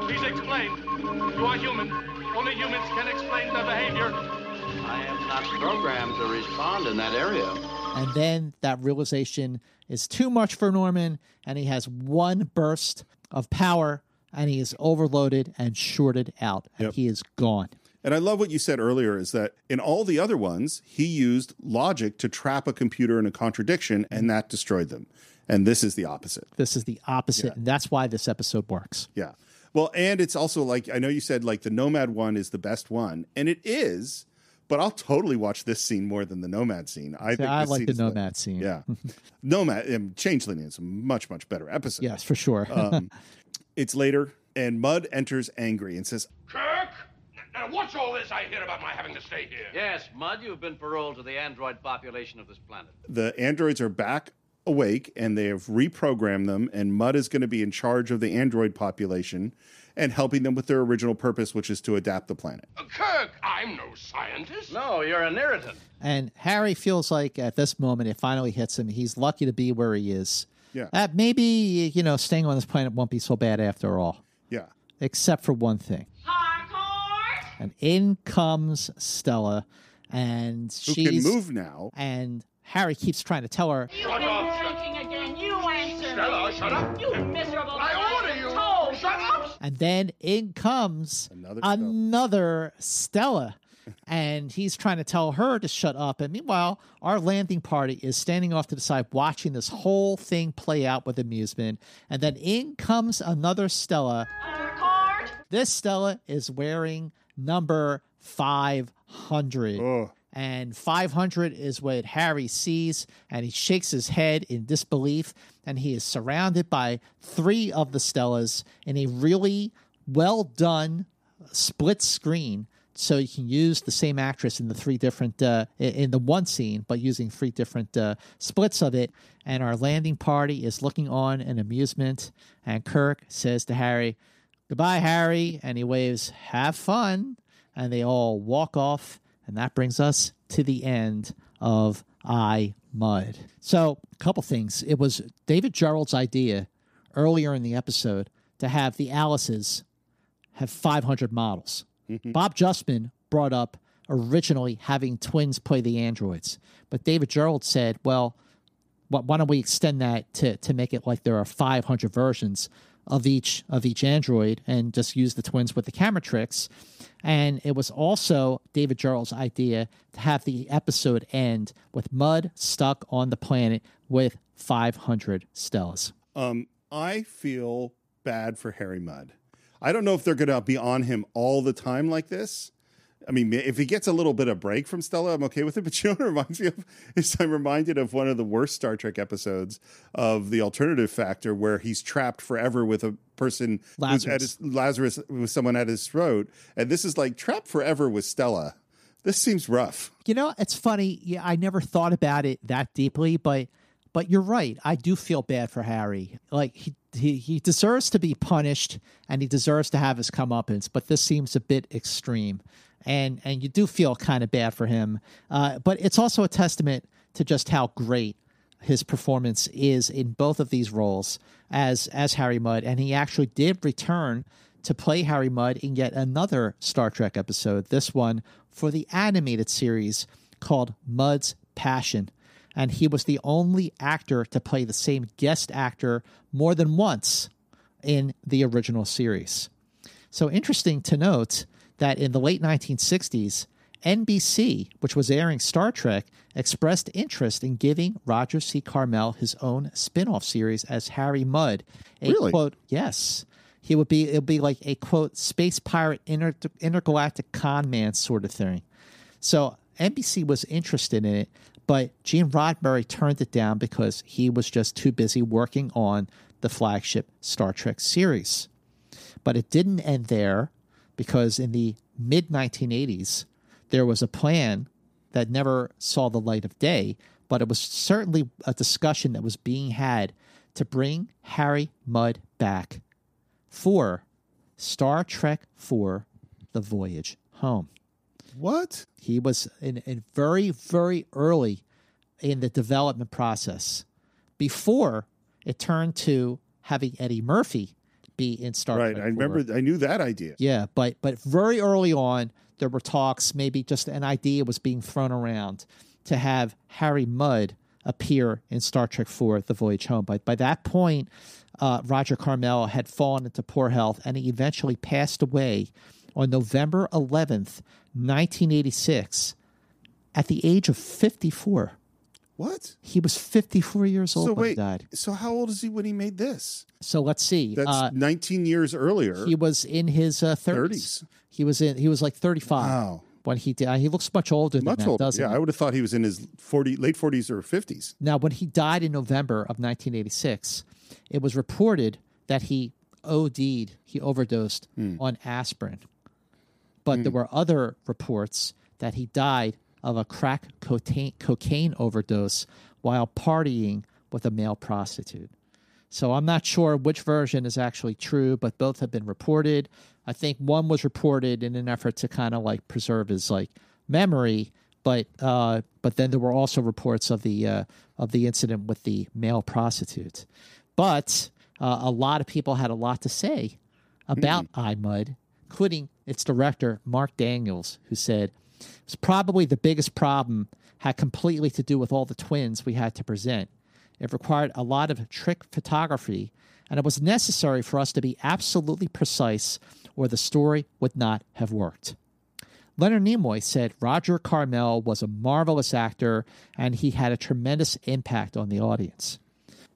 Please explain. You are human. Only humans can explain their behavior. I am not programmed to respond in that area. And then that realization is too much for Norman, and he has one burst of power, and he is overloaded and shorted out, and Yep. he is gone. And I love what you said earlier is that in all the other ones, he used logic to trap a computer in a contradiction, and that destroyed them. And this is the opposite. This is the opposite, and that's why this episode works. Yeah. Well, and it's also like I know you said like the Nomad one is the best one, and it is. But I'll totally watch this scene more than the Nomad scene. I See, think I like the Nomad scene. Yeah, Nomad um, Changeling is a much much better episode. Yes, for sure. um, it's later, and Mudd enters angry and says, Kirk! Now, what's all this I hear about my having to stay here? Yes, Mudd, you've been paroled to the android population of this planet. "The androids are back awake, and they have reprogrammed them, and Mudd is going to be in charge of the android population." And helping them with their original purpose, which is to adapt the planet. Uh, Kirk, I'm no scientist. No, you're an irritant. And Harry feels like at this moment it finally hits him. He's lucky to be where he is. Yeah. Uh, maybe, you know, staying on this planet won't be so bad after all. Yeah. Except for one thing. And in comes Stella, and Who she's can move now? And Harry keeps trying to tell her, You've been drinking again. You answer Stella, me. shut up. You miserable. I order you. Told. Shut up. and then in comes another, Stella. And he's trying to tell her to shut up. And meanwhile, our landing party is standing off to the side watching this whole thing play out with amusement. And then in comes another Stella. This Stella is wearing number 500. And 500 is what Harry sees, and he shakes his head in disbelief. And he is surrounded by three of the Stellas in a really well done split screen. So you can use the same actress in the three different, uh, in the one scene, but using three different uh, splits of it. And our landing party is looking on in amusement. And Kirk says to Harry, Goodbye, Harry. And he waves, Have fun. And they all walk off. And that brings us to the end of I Mudd. So, a couple things. It was David Gerrold's idea earlier in the episode to have the Alices have 500 models. Mm-hmm. Bob Justman brought up originally having twins play the androids, but David Gerrold said, well, why don't we extend that to, to make it like there are 500 versions of each of each android and just use the twins with the camera tricks and it was also david gerrold's idea to have the episode end with mudd stuck on the planet with 500 stellas Um, I feel bad for Harry Mudd. I don't know if they're going to be on him all the time like this. I mean, if he gets a little bit of break from Stella, I'm okay with it. But you know what reminds me of is I'm reminded of one of the worst Star Trek episodes of the Alternative Factor, where he's trapped forever with a person who's at Lazarus. his Lazarus with someone at his throat, and this is like trapped forever with Stella. This seems rough. You know, it's funny. Yeah, I never thought about it that deeply, but but you're right. I do feel bad for Harry. Like he he, he deserves to be punished and he deserves to have his comeuppance, but this seems a bit extreme. And and you do feel kind of bad for him. Uh, but it's also a testament to just how great his performance is in both of these roles as as Harry Mudd, and he actually did return to play Harry Mudd in yet another Star Trek episode. This one for the animated series called Mudd's Passion. and he was the only actor to play the same guest actor more than once in the original series. So interesting to note that in the late 1960s, NBC, which was airing Star Trek, expressed interest in giving Roger C. Carmel his own spin-off series as Harry Mudd. A Really? quote, yes. He would be it would be like a quote space pirate inter, intergalactic con man sort of thing. So NBC was interested in it, but Gene Roddenberry turned it down because he was just too busy working on the flagship Star Trek series. But it didn't end there because in the mid 1980s, there was a plan that never saw the light of day, but it was certainly a discussion that was being had to bring Harry Mudd back for Star Trek for The Voyage Home. What? He was in, in very, very early in the development process before it turned to having Eddie Murphy be in Star Right. Trek. I remember. 4. I knew that idea. Yeah, but but very early on, there were talks. Maybe just an idea was being thrown around to have Harry Mudd appear in Star Trek IV: The Voyage Home. But by that point, uh, Roger Carmel had fallen into poor health, and he eventually passed away on November eleventh, nineteen eighty six, at the age of fifty four. What? He was fifty four years old So when he died. So how old is he when he made this? So let's see. That's Uh, 19 years earlier. He was in his uh, 30s. 30s. He was in. He was like 35 Wow. when he did. He looks much older than Much that, older. doesn't Yeah, he? I would have thought he was in his 40, late 40s or 50s. Now, when he died in November of 1986, it was reported that he OD'd, he overdosed Hmm. on aspirin. But there were other reports that he died of a crack cocaine, overdose while partying with a male prostitute. So I'm not sure which version is actually true, but both have been reported. I think one was reported in an effort to kind of like preserve his like memory, but uh, but then there were also reports of the uh, of the incident with the male prostitute. But uh, a lot of people had a lot to say about I Mudd, including its director Marc Daniels, who said it's probably the biggest problem had completely to do with all the twins we had to present. It required a lot of trick photography, and it was necessary for us to be absolutely precise, or the story would not have worked. Leonard Nimoy said Roger Carmel was a marvelous actor and he had a tremendous impact on the audience.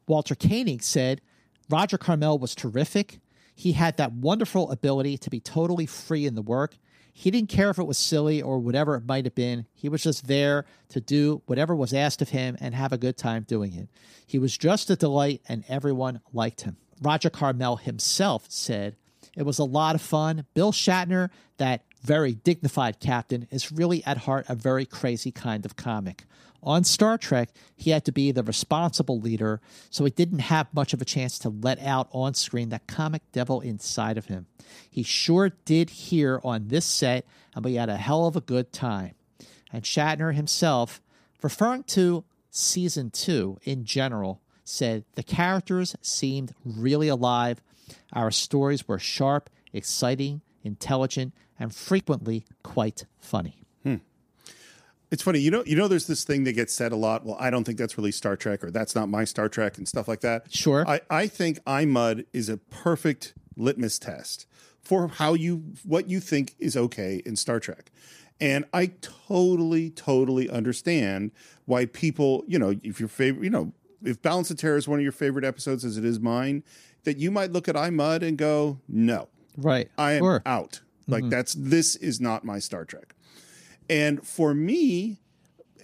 Walter Koenig said Roger Carmel was terrific. He had that wonderful ability to be totally free in the work. He didn't care if it was silly or whatever it might have been. He was just there to do whatever was asked of him and have a good time doing it. He was just a delight and everyone liked him. Roger Carmel himself said, It was a lot of fun. Bill Shatner, that very dignified captain, is really at heart a very crazy kind of comic. On Star Trek, he had to be the responsible leader, so he didn't have much of a chance to let out on screen that comic devil inside of him. He sure did here on this set, and we had a hell of a good time. And Shatner himself, referring to season two in general, said the characters seemed really alive. Our stories were sharp, exciting, intelligent, and frequently quite funny. It's funny, you know. You know, there's this thing that gets said a lot. Well, I don't think that's really Star Trek, or that's not my Star Trek, and stuff like that. Sure. I, I think I Mudd is a perfect litmus test for how you what you think is okay in Star Trek, and I totally, totally understand why people, you know, if your favorite, you know, if Balance of Terror is one of your favorite episodes, as it is mine, that you might look at I Mudd and go, no, Right. I am Sure. out. Like Mhm. that's this is not my Star Trek. And for me,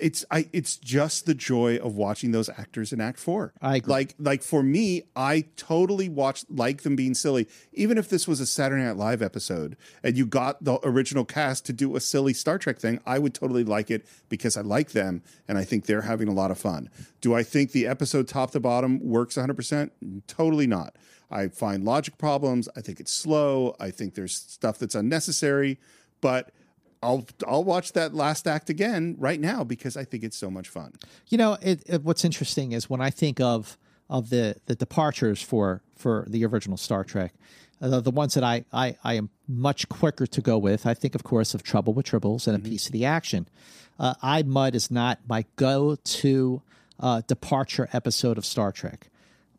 it's I it's just the joy of watching those actors in Act Four. I agree. like like for me, I totally watched like them being silly. Even if this was a Saturday Night Live episode and you got the original cast to do a silly Star Trek thing, I would totally like it because I like them and I think they're having a lot of fun. Do I think the episode top to bottom works 100%? Totally not. I find logic problems. I think it's slow. I think there's stuff that's unnecessary, but I'll I'll watch that last act again right now because I think it's so much fun. You know, it, it, what's interesting is when I think of of the the departures for for the original Star Trek, uh, the, ones that I, I I am much quicker to go with. I think, of course, of Trouble with Tribbles and a piece of the action. Uh, I Mudd is not my go to uh, departure episode of Star Trek.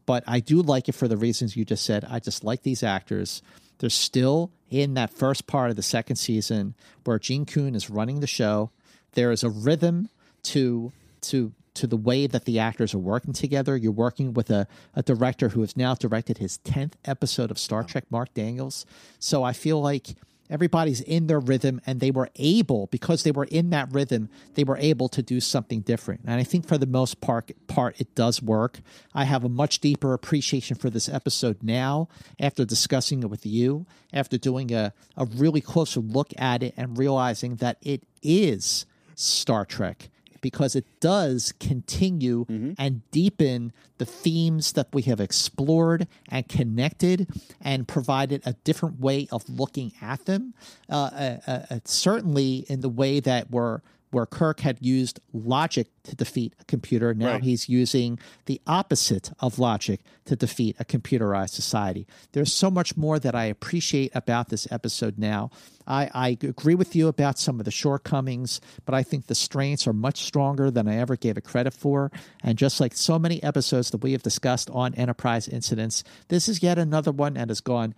But I do like it for the reasons you just said. I just like these actors. They're still in that first part of the second season where Gene Coon is running the show. There is a rhythm to to to the way that the actors are working together. You're working with a, a director who has now directed his 10th episode of Star Trek, Marc Daniels. So I feel like everybody's in their rhythm and they were able because they were in that rhythm they were able to do something different. And i think for the most part part it does work. I have a much deeper appreciation for this episode now after discussing it with you after doing a, a really closer look at it and realizing that it is star trek because it does continue and deepen the themes that we have explored and connected and provided a different way of looking at them. Uh, uh, uh, certainly, in the way that we're where Kirk had used logic to defeat a computer. Now Right. he's using the opposite of logic to defeat a computerized society. There's so much more that I appreciate about this episode now. I, I agree with you about some of the shortcomings, but I think the strengths are much stronger than I ever gave it credit for. And just like so many episodes that we have discussed on Enterprise incidents, this is yet another one that has gone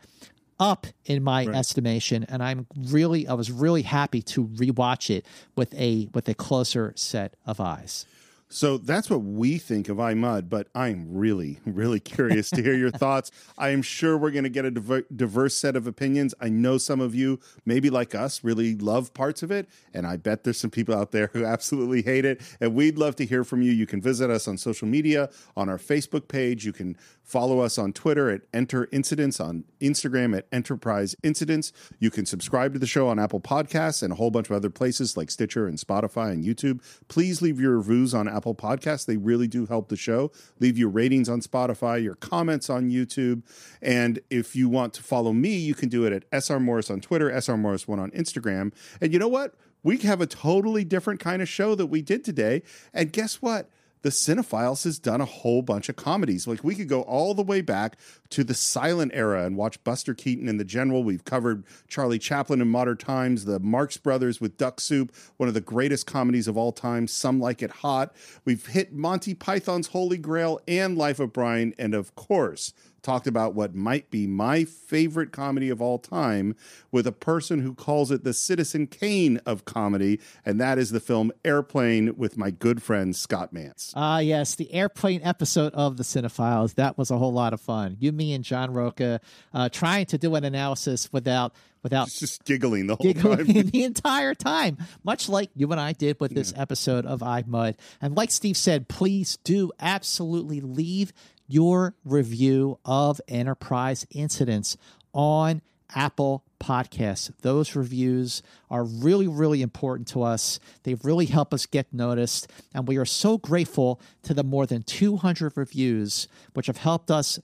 up in my estimation and i'm really i was really happy to rewatch it with a with a closer set of eyes So that's what we think of I Mudd, but I'm really, really curious to hear your thoughts. I am sure we're going to get a diver- diverse set of opinions. I know some of you, maybe like us, really love parts of it, and I bet there's some people out there who absolutely hate it. And we'd love to hear from you. You can visit us on social media, on our Facebook page. You can follow us on Twitter at Enter Incidents, on Instagram at Enterprise Incidents. You can subscribe to the show on Apple Podcasts and a whole bunch of other places like Stitcher and Spotify and YouTube. Please leave your reviews on Apple Podcasts. They really do help the show. Leave your ratings on Spotify, your comments on YouTube. And if you want to follow me, you can do it at SR Morris on Twitter, SR Morris1 on Instagram. And you know what? We have a totally different kind of show that we did today. And guess what? The Cinephiles has done a whole bunch of comedies. Like we could go all the way back to the silent era and watch Buster Keaton and the General. We've covered Charlie Chaplin in modern times, the Marx Brothers with Duck Soup, one of the greatest comedies of all time. Some like it hot. We've hit Monty Python's Holy Grail and Life of Brian, and of course talked about what might be my favorite comedy of all time with a person who calls it the Citizen Kane of comedy, and that is the film Airplane with my good friend Scott Mantz. Ah, yes, the airplane episode of the Cinephiles. That was a whole lot of fun. You, me, and John Roca uh, trying to do an analysis without without just giggling the whole giggling time. the entire time, much like you and I did with this episode of I Mudd. And like Steve said, please do absolutely leave your review of Enterprise Incidents on Apple Podcasts. Those reviews are really, really important to us. They really help us get noticed. And we are so grateful to the more than 200 reviews, which have helped us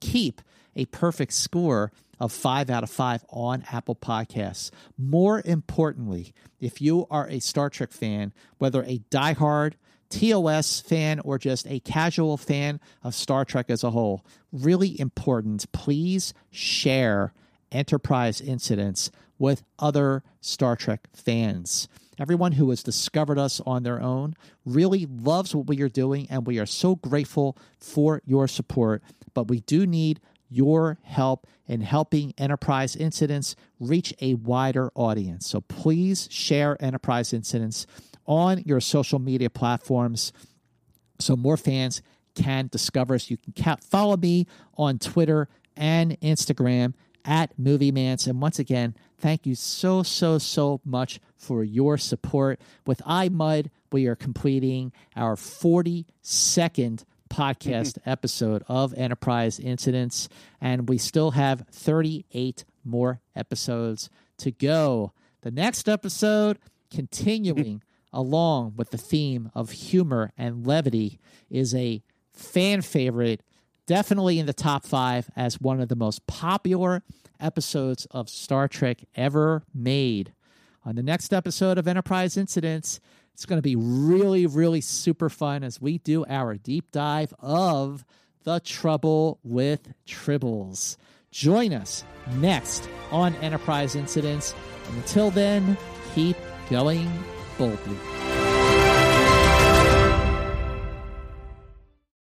keep a perfect score of five out of five on Apple Podcasts. More importantly, if you are a Star Trek fan, whether a diehard TOS fan or just a casual fan of Star Trek as a whole, really important, please share Enterprise incidents with other Star Trek fans. Everyone who has discovered us on their own really loves what we are doing, and we are so grateful for your support. But we do need your help in helping Enterprise Incidents reach a wider audience. So please share Enterprise Incidents on your social media platforms so more fans can discover us. You can ca- follow me on Twitter and Instagram at Movie Mantz. And once again, thank you so, so, so much for your support. With I Mudd, we are completing our 42nd podcast episode of Enterprise Incidents, and we still have 38 more episodes to go. The next episode, continuing along with the theme of humor and levity, is a fan favorite, definitely in the top five as one of the most popular episodes of Star Trek ever made. On the next episode of Enterprise Incidents, it's going to be really, really super fun as we do our deep dive of The Trouble with Tribbles. Join us next on Enterprise Incidents. And until then, keep going pobre.